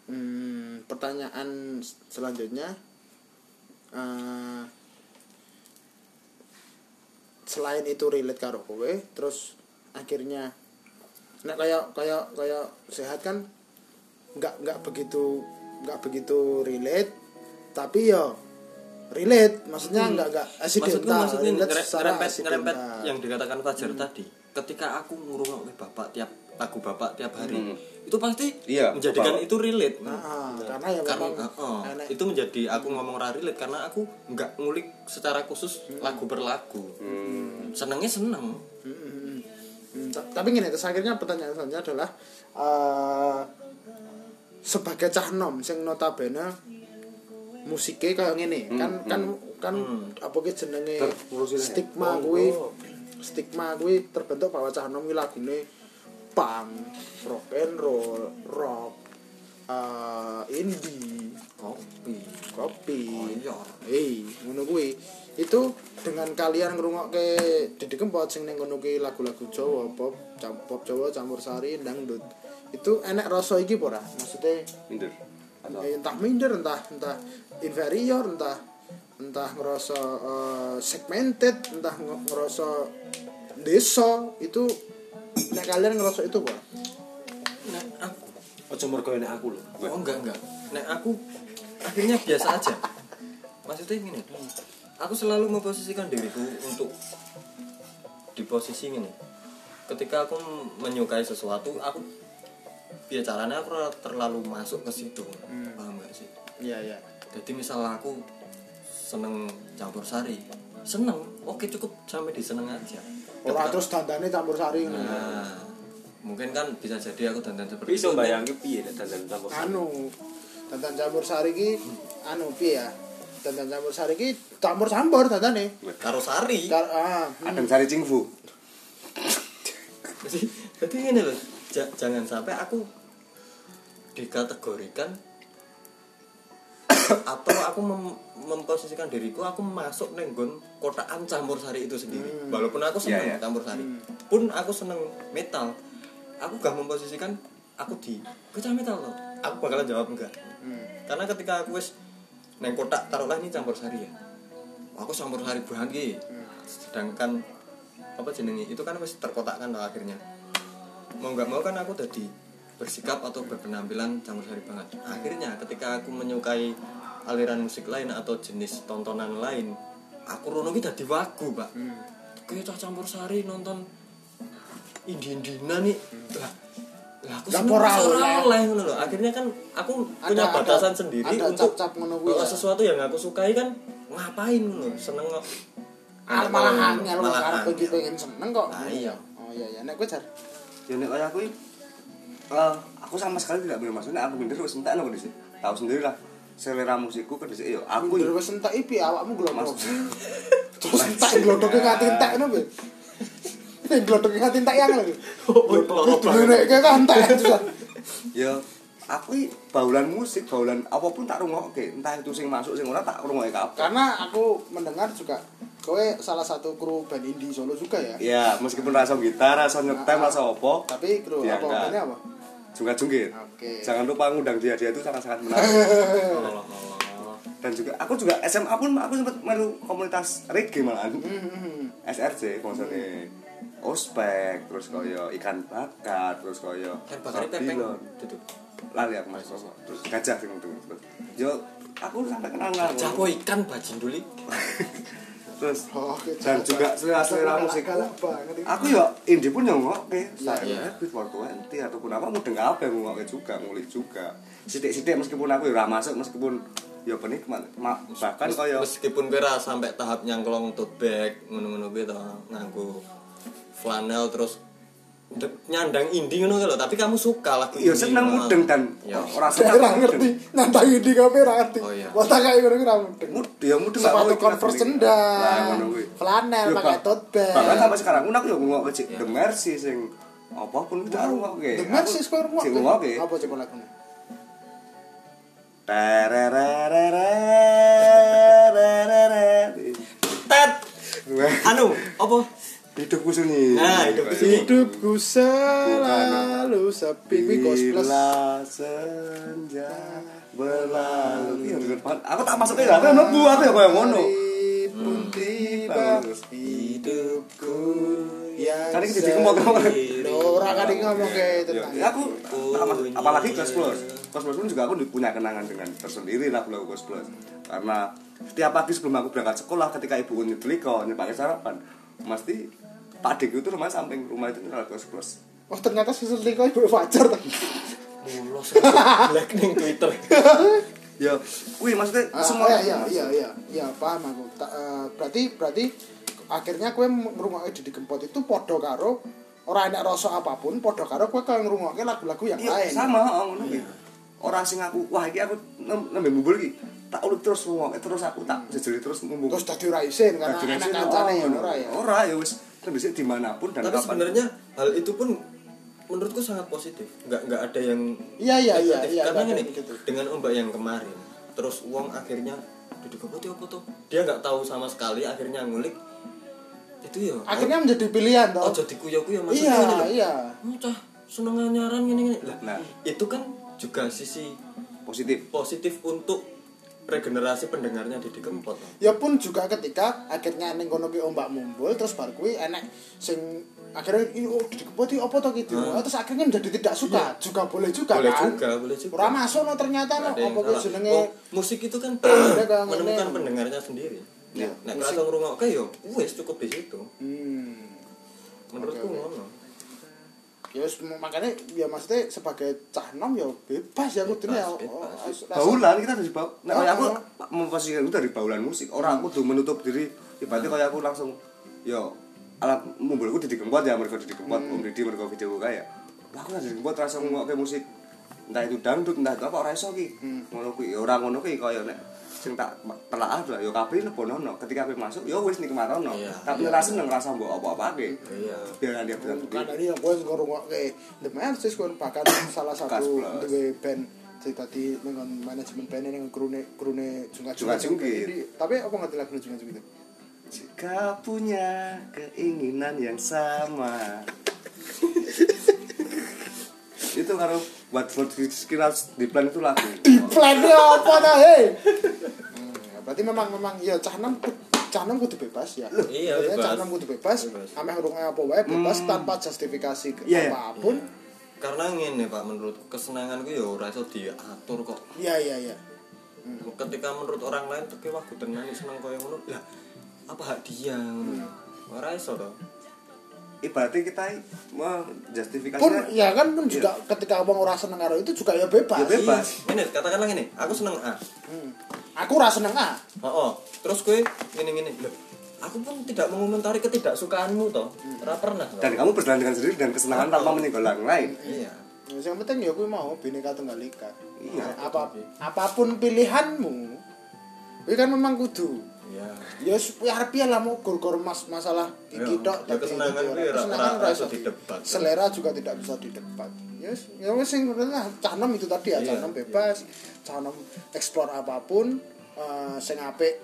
[SPEAKER 1] Hmm, pertanyaan selanjutnya. Eh selain itu relate karo kowe, terus akhirnya nek kayak kayak kayak sehat kan nggak nggak begitu nggak begitu relate tapi ya relate. Maksudnya nggak nggak
[SPEAKER 2] maksudku
[SPEAKER 1] accidental
[SPEAKER 2] maksudnya
[SPEAKER 1] relate
[SPEAKER 2] ngere-
[SPEAKER 1] secara
[SPEAKER 2] ngerempet ngerempet yang dikatakan Fajar tadi. Ketika aku ngurungokke bapak tiap lagu bapak tiap hari
[SPEAKER 3] Hmm.
[SPEAKER 2] Itu pasti
[SPEAKER 3] Iya,
[SPEAKER 2] menjadikan
[SPEAKER 3] bapak.
[SPEAKER 2] itu relate.
[SPEAKER 1] Nah, karena ya
[SPEAKER 2] karena
[SPEAKER 1] memang
[SPEAKER 2] oh,
[SPEAKER 1] enek-
[SPEAKER 2] itu menjadi aku ngomong ra relate karena aku nggak ngulik secara khusus lagu per lagu. Senengnya seneng.
[SPEAKER 1] Hmm, hmm, hmm. Hmm, ta- tapi gini terus akhirnya pertanyaan selanjutnya adalah eh, sebagai cah nom sing notabene musiknya kayak gini kan kan kan apa ki jenenge
[SPEAKER 3] Terus ini.
[SPEAKER 1] stigma kuwi stigma kuwi terbentuk bahwa cah nom kuwi lagune punk rock and roll rock eh, indie.
[SPEAKER 2] Kopi.
[SPEAKER 1] Kopi. Hei, ngono kuwi. Itu dengan kalian ngrungokke Didi Kempot sing ning ngono kuwi lagu-lagu Jawa, pop, pop Jawa campur sari dangdut. itu enek rasa iki apa ora? Maksudnya
[SPEAKER 3] minder. Atau
[SPEAKER 1] eh, entah minder entah entah inferior entah entah ngerasa eh, segmented entah nge- ngerasa desa. Itu nek kalian ngerasa itu apa
[SPEAKER 2] Nek aku
[SPEAKER 4] Ojo mergo enek aku lho.
[SPEAKER 2] Oh enggak enggak. Nek aku akhirnya biasa aja. Maksudnya gini. Aku selalu memposisikan diriku untuk di posisi ini. Ketika aku menyukai sesuatu, aku ya caranya aku terlalu masuk ke situ. Paham gak sih?
[SPEAKER 1] iya iya
[SPEAKER 2] Jadi misal aku seneng campur sari, seneng, oke cukup sampai di seneng aja.
[SPEAKER 1] Ora terus dandane campur sari ngono
[SPEAKER 2] Nah, mungkin kan bisa jadi aku dandan seperti itu.
[SPEAKER 4] bayangke piye nek dandan campur sari.
[SPEAKER 1] anu dandan campur sari ki anu piye ya dandan campur sari ki campur-campur dandane
[SPEAKER 2] Karo sari.
[SPEAKER 1] Kar ah hmm.
[SPEAKER 3] ada cari cingfu
[SPEAKER 2] jadi jadi gini loh ja- jangan sampai aku dikategorikan atau aku mem- memposisikan diriku aku masuk nenggon kotaan campur sari itu sendiri. Walaupun aku seneng
[SPEAKER 3] Iya, iya.
[SPEAKER 2] campur sari. Pun aku seneng metal. Aku gak memposisikan aku di kecah metal loh aku bakalan jawab enggak? Karena ketika aku wis neng kotak taruhlah ini campur sari ya. Aku campur sari banget ki sedangkan apa jenenge itu kan wis terkotakkan loh akhirnya. Mau nggak mau kan aku tadi bersikap atau berpenampilan campur sari banget akhirnya ketika aku menyukai aliran musik lain atau jenis tontonan lain aku rono ki dadi wagu pak kayak cah campur sari nonton indie-indina nih lah lah aku
[SPEAKER 1] Lah,
[SPEAKER 2] seneng
[SPEAKER 1] ora
[SPEAKER 2] ora
[SPEAKER 1] oleh.
[SPEAKER 2] ngono loh akhirnya kan aku punya
[SPEAKER 1] Ada-
[SPEAKER 2] batasan
[SPEAKER 1] ada-
[SPEAKER 2] sendiri
[SPEAKER 1] ada
[SPEAKER 2] untuk
[SPEAKER 1] cap-cap ngono kuwi
[SPEAKER 2] kalau
[SPEAKER 1] ya.
[SPEAKER 2] sesuatu yang aku sukai kan ngapain ngono seneng kok
[SPEAKER 1] Ah, malah angel
[SPEAKER 2] Malah
[SPEAKER 1] karep
[SPEAKER 2] angel.
[SPEAKER 1] iki pengen seneng kok.
[SPEAKER 2] Ah, iya.
[SPEAKER 1] Oh iya ya nek kowe jar.
[SPEAKER 3] ya nek kayak aku eh, aku sama sekali tidak bener maksudnya aku minder wis entek nang dhisik tahu sendiri lah selera musikku kan dhisik yo aku
[SPEAKER 1] Aku wis entek iki awakmu glodok. Terus entek glodoke ngati entek ngono piye? Nek glodoke ngati entek yang lho.
[SPEAKER 2] Oh,
[SPEAKER 1] Glodoke nek kan entek
[SPEAKER 3] ya aku baulan musik baulan apa pun tak rungokke entah itu sing masuk sing ora tak rungokke kabeh
[SPEAKER 1] Karena aku mendengar juga kowe salah satu kru band indie Solo juga ya.
[SPEAKER 3] ya meskipun rasa gitar rasa nyetem rasa apa
[SPEAKER 1] Tapi kru
[SPEAKER 3] Iya,
[SPEAKER 1] apa bandnya apa?
[SPEAKER 3] Juga jungkit
[SPEAKER 1] Oke.
[SPEAKER 3] jangan lupa ngundang dia dia itu sangat sangat menarik. Dan juga aku juga SMA pun aku sempat melu komunitas reggae malahan. SRC maksudnya ospek terus koyo ikan bakar terus koyo
[SPEAKER 2] Kan pepeng
[SPEAKER 3] Babylon. lali aku mas terus gajah sing itu. Yo aku sampai kenal kenal
[SPEAKER 2] Japo ikan bajin dulu.
[SPEAKER 3] terus
[SPEAKER 1] Oh, oke,
[SPEAKER 3] dan juga selera selera
[SPEAKER 1] Galak-
[SPEAKER 3] musikku
[SPEAKER 1] galak banget ini.
[SPEAKER 3] aku ya indie pun yang ngoke
[SPEAKER 1] Iya,
[SPEAKER 3] saya
[SPEAKER 2] iya.
[SPEAKER 3] Beat for 20 ataupun apa mudeng apa yang ngoke juga ngulik juga sidik-sidik meskipun aku ya masuk meskipun ya penikmat Ma- bahkan
[SPEAKER 2] Mes-
[SPEAKER 3] kaya
[SPEAKER 2] meskipun kira sampai tahap nyangklong tote bag ngono-ngono gitu nganggo flanel terus nyandang indie ngono lho tapi kamu suka lagu
[SPEAKER 3] ya
[SPEAKER 2] indie,
[SPEAKER 3] seneng mudeng dan
[SPEAKER 2] Ya.
[SPEAKER 3] ora seneng
[SPEAKER 1] ora ngerti, nantang ini kabeh ora ngerti.
[SPEAKER 2] Oh, iya.
[SPEAKER 1] Wah, tak kayak ngono ora mudeng.
[SPEAKER 3] Mud, ya mudeng
[SPEAKER 1] Sepatu Converse sendal,
[SPEAKER 3] Lah, ngono kuwi.
[SPEAKER 1] flanel,
[SPEAKER 3] Ya,
[SPEAKER 1] pakai tote bag.
[SPEAKER 3] Bahkan sampai sekarang pun aku ya ngoke cik
[SPEAKER 2] Ya.
[SPEAKER 3] The Mercy sing apa pun itu aku ngoke.
[SPEAKER 1] The Mercy
[SPEAKER 3] Sing ngoke.
[SPEAKER 1] Apa cek lagune?
[SPEAKER 3] Tererererererereret.
[SPEAKER 2] tet anu apa
[SPEAKER 3] Hidupku sunyi.
[SPEAKER 2] Nah, hidupku sunyi.
[SPEAKER 1] Hidupku selalu sepi kuwi.
[SPEAKER 3] Bila senja berlalu. Iya. Aku tak masuknya aku mlebu aku ya koyo ngono.
[SPEAKER 1] Pun tiba
[SPEAKER 3] Bagus.
[SPEAKER 1] hidupku yang
[SPEAKER 3] Kan iki jadi ngomong
[SPEAKER 1] Ora kan iki ngomong kayak
[SPEAKER 3] Ya,
[SPEAKER 1] tentang
[SPEAKER 3] ya aku apa- apalagi Ghost Plus. Ghost Plus pun juga aku punya kenangan dengan tersendiri lagu-lagu Ghost Plus. Karena setiap pagi sebelum aku berangkat sekolah ketika ibu nyetrika nyepake sarapan, mesti Pak Dik itu rumah samping rumah itu Ghost Plus.
[SPEAKER 1] Oh ternyata susul Riko ibu Fajar ta.
[SPEAKER 2] mulos black ning Twitter
[SPEAKER 3] Ya, kuwi maksudnya
[SPEAKER 1] Ah,
[SPEAKER 3] semua
[SPEAKER 1] iya iya iya iya iya paham aku. Ta- eh, berarti berarti akhirnya kowe ngrungokke Didi Kempot itu padha karo ora enak rasa apa pun, padha karo kowe kaya ngrungokke lagu-lagu yang
[SPEAKER 3] Iya,
[SPEAKER 1] lain.
[SPEAKER 3] sama oh, ngono kuwi. Ora sing aku, wah iki aku nembe mumbul iki. Tak ulik terus ngoke terus aku tak jejeli terus mumbul.
[SPEAKER 1] Terus dadi ora isin karena enak
[SPEAKER 3] resen,
[SPEAKER 1] kancane
[SPEAKER 3] oh,
[SPEAKER 1] ya ora ya.
[SPEAKER 3] Ora ya wis lebih sih di mana pun dan
[SPEAKER 2] tapi sebenarnya hal itu pun menurutku sangat positif nggak nggak ada yang
[SPEAKER 1] Iya iya iya iya.
[SPEAKER 2] karena gini
[SPEAKER 1] gitu.
[SPEAKER 2] dengan ombak yang kemarin terus uang akhirnya duduk apa tuh apa tuh dia nggak tahu sama sekali akhirnya ngulik itu ya
[SPEAKER 1] Akhirnya menjadi pilihan
[SPEAKER 2] oh, jadi kuyo kuyo
[SPEAKER 1] Iya
[SPEAKER 2] maksudnya ini loh.
[SPEAKER 1] iya.
[SPEAKER 2] Oh, cah seneng nyaran gini gini lah
[SPEAKER 3] Nah.
[SPEAKER 2] itu kan juga sisi
[SPEAKER 3] positif
[SPEAKER 2] positif untuk regenerasi pendengarnya di Kempot. Toh.
[SPEAKER 1] ya pun juga ketika akhirnya ning kono ki ombak mumbul terus bar kuwi enek sing akhirnya ini oh dikepoti apa to gitu terus akhirnya menjadi tidak suka. Juga boleh juga
[SPEAKER 2] boleh
[SPEAKER 1] kan?
[SPEAKER 2] juga boleh juga.
[SPEAKER 1] Ora masuk no ternyata no. Apa
[SPEAKER 2] salah.
[SPEAKER 1] jenenge?
[SPEAKER 2] Oh, musik itu kan
[SPEAKER 1] kang
[SPEAKER 2] menemukan pendengarnya sendiri.
[SPEAKER 3] Iya.
[SPEAKER 2] nek
[SPEAKER 1] Musik.
[SPEAKER 2] kerasa ngrungokke yo wis cukup di situ.
[SPEAKER 1] Hmm.
[SPEAKER 2] Menurutku
[SPEAKER 1] Oke, oke.
[SPEAKER 2] ngono
[SPEAKER 1] ya makanya ya maksudnya sebagai cah nom ya bebas ya kudune ya
[SPEAKER 3] baulan kita dari bau nah
[SPEAKER 1] Oh,
[SPEAKER 3] kayak aku
[SPEAKER 1] oh.
[SPEAKER 3] memposisikan itu dari baulan musik. Orang aku tuh menutup diri ibaratnya kayak aku langsung yo alat mumbulku di kempot ya mereka di kempot. Om Didi mereka video kayak lah aku di kempot rasa ngomong musik. Entah itu dangdut entah itu apa orang iso ki. Ngono kuwi ya orang ngono kuwi kaya nek sing tak telaah lah. Yo kabeh lebonono ketika kabeh masuk yo wis nikmatono
[SPEAKER 2] Iya.
[SPEAKER 3] tapi ora seneng rasa mbok apa-apake.
[SPEAKER 2] Iya.
[SPEAKER 3] Biar dia benar
[SPEAKER 1] karena ini yang gue ngerungokke The Mercies kan bahkan salah satu duwe band sing tadi dengan manajemen bandnya dengan krune krune junga
[SPEAKER 3] Junga-jungkit.
[SPEAKER 1] tapi apa ngerti lagu jungkit itu?
[SPEAKER 3] Jika punya keinginan yang sama. Itu kalau buat buat kira di plan itu lagu
[SPEAKER 1] plan apa dah hei? Hmm, berarti memang memang ya cah nom cah nom kudu bebas ya.
[SPEAKER 2] Iya, bebas.
[SPEAKER 1] cah nom kudu bebas
[SPEAKER 2] Bebas.
[SPEAKER 1] ameh urunge apa wae bebas tanpa justifikasi
[SPEAKER 3] Iya, iya.
[SPEAKER 1] apa pun.
[SPEAKER 2] Karena ngene Pak menurutku kesenanganku ya ora iso diatur kok.
[SPEAKER 1] Iya iya iya.
[SPEAKER 2] Ketika menurut orang lain tuh kayak wah tenan seneng koyo ngono. Lah apa hak dia? Ngono ora iso to
[SPEAKER 3] Ibaratnya kita menjustifikasinya
[SPEAKER 1] pun ya kan pun juga ketika abang ora seneng karo itu juga ya bebas
[SPEAKER 3] Ya bebas.
[SPEAKER 2] Iya. ini katakanlah gini aku seneng A
[SPEAKER 1] Hmm. aku ora seneng ah
[SPEAKER 2] oh, oh. terus gue gini gini loh aku pun tidak mengomentari ketidaksukaanmu toh ora pernah.
[SPEAKER 3] Dan kamu berjalan dengan sendiri dan kesenangan tanpa menyinggol orang lain
[SPEAKER 2] iya
[SPEAKER 1] yang penting ya gue mau bineka tunggal ika
[SPEAKER 3] Iya.
[SPEAKER 1] apa apa pun pilihanmu gue kan memang kudu
[SPEAKER 2] iya
[SPEAKER 1] ya supaya arep lah mau gor-gor mas masalah iki
[SPEAKER 2] Ya,
[SPEAKER 1] tok
[SPEAKER 2] ya
[SPEAKER 1] dadi-
[SPEAKER 2] kesenangan kuwi
[SPEAKER 1] orang.
[SPEAKER 2] ora-
[SPEAKER 1] iso
[SPEAKER 2] didebat.
[SPEAKER 1] selera juga tidak bisa didebat. Ya wis ya wis sing lah canom itu tadi ya
[SPEAKER 2] Iya,
[SPEAKER 1] canom bebas canom explore apa pun eh, sing apik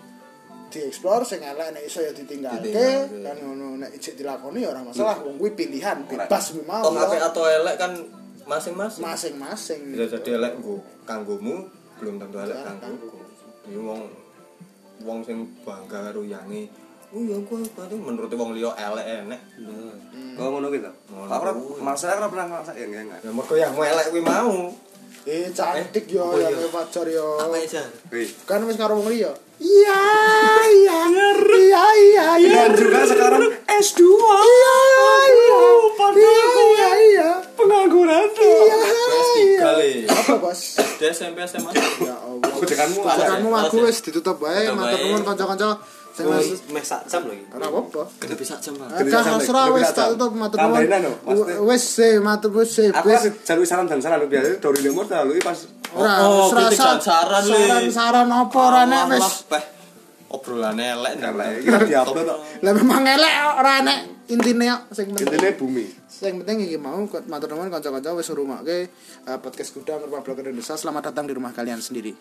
[SPEAKER 1] dieksplor sing elek nek iso ya ditinggalke kan ngono nek ijek dilakoni ya ora masalah wong kuwi pilihan bebas memang
[SPEAKER 2] toh apik atau elek kan masing-masing.
[SPEAKER 1] Masing-masing.
[SPEAKER 2] Bisa jadi elek nggo kanggomu belum tentu elek
[SPEAKER 1] Ya,
[SPEAKER 2] kanggoku. iki wong wong sing bangga karo yange oh ya gua berarti menurut wong liya elek enek.
[SPEAKER 3] Kau ngono gitu
[SPEAKER 2] Ngono.
[SPEAKER 3] Aku ora
[SPEAKER 2] kuwi.
[SPEAKER 3] masalah aku ora pernah ngerasa ya enggak
[SPEAKER 2] ya mergo yang mau elek kuwi mau.
[SPEAKER 1] Eh cantik yo ya
[SPEAKER 2] iya?
[SPEAKER 1] pacar yo.
[SPEAKER 2] Apa aja
[SPEAKER 3] Wih.
[SPEAKER 1] kan wis karo wong liya. Iya iya iya iya iya.
[SPEAKER 3] Dan juga sekarang S2
[SPEAKER 1] iya iya iya iya iya
[SPEAKER 3] pengangguran
[SPEAKER 1] iya
[SPEAKER 2] S3
[SPEAKER 1] iya.
[SPEAKER 2] le
[SPEAKER 1] apa bos?
[SPEAKER 2] SD SMP SMA
[SPEAKER 1] ya Allah
[SPEAKER 3] Gojekanmu
[SPEAKER 2] Alas
[SPEAKER 1] aku
[SPEAKER 2] ya?
[SPEAKER 1] wis ditutup wae matur
[SPEAKER 2] wae.
[SPEAKER 1] nuwun kanca-kanca. Sing wis
[SPEAKER 4] Meh sak jam lagi.
[SPEAKER 1] ora apa-apa.
[SPEAKER 2] Gede bisa jam
[SPEAKER 1] hasrah
[SPEAKER 3] gede
[SPEAKER 1] wis tak tutup matur nuwun wis sih matur wis sih
[SPEAKER 3] Aku
[SPEAKER 1] wis.
[SPEAKER 3] kan jalur saran dan saran biasanya dari lemur lalu pas
[SPEAKER 1] ora
[SPEAKER 2] Oh, dan saran,
[SPEAKER 1] saran apa ora nek wis?
[SPEAKER 2] Peh. Obrolane elek ndak
[SPEAKER 3] Elek.
[SPEAKER 1] Lah memang elek ora nek intine sing penting
[SPEAKER 3] intinya bumi
[SPEAKER 1] Yang penting iki mau matur nuwun kanca-kanca wis ngrungokke uh, podcast Gudang Republik Indonesia. Selamat datang di rumah kalian sendiri.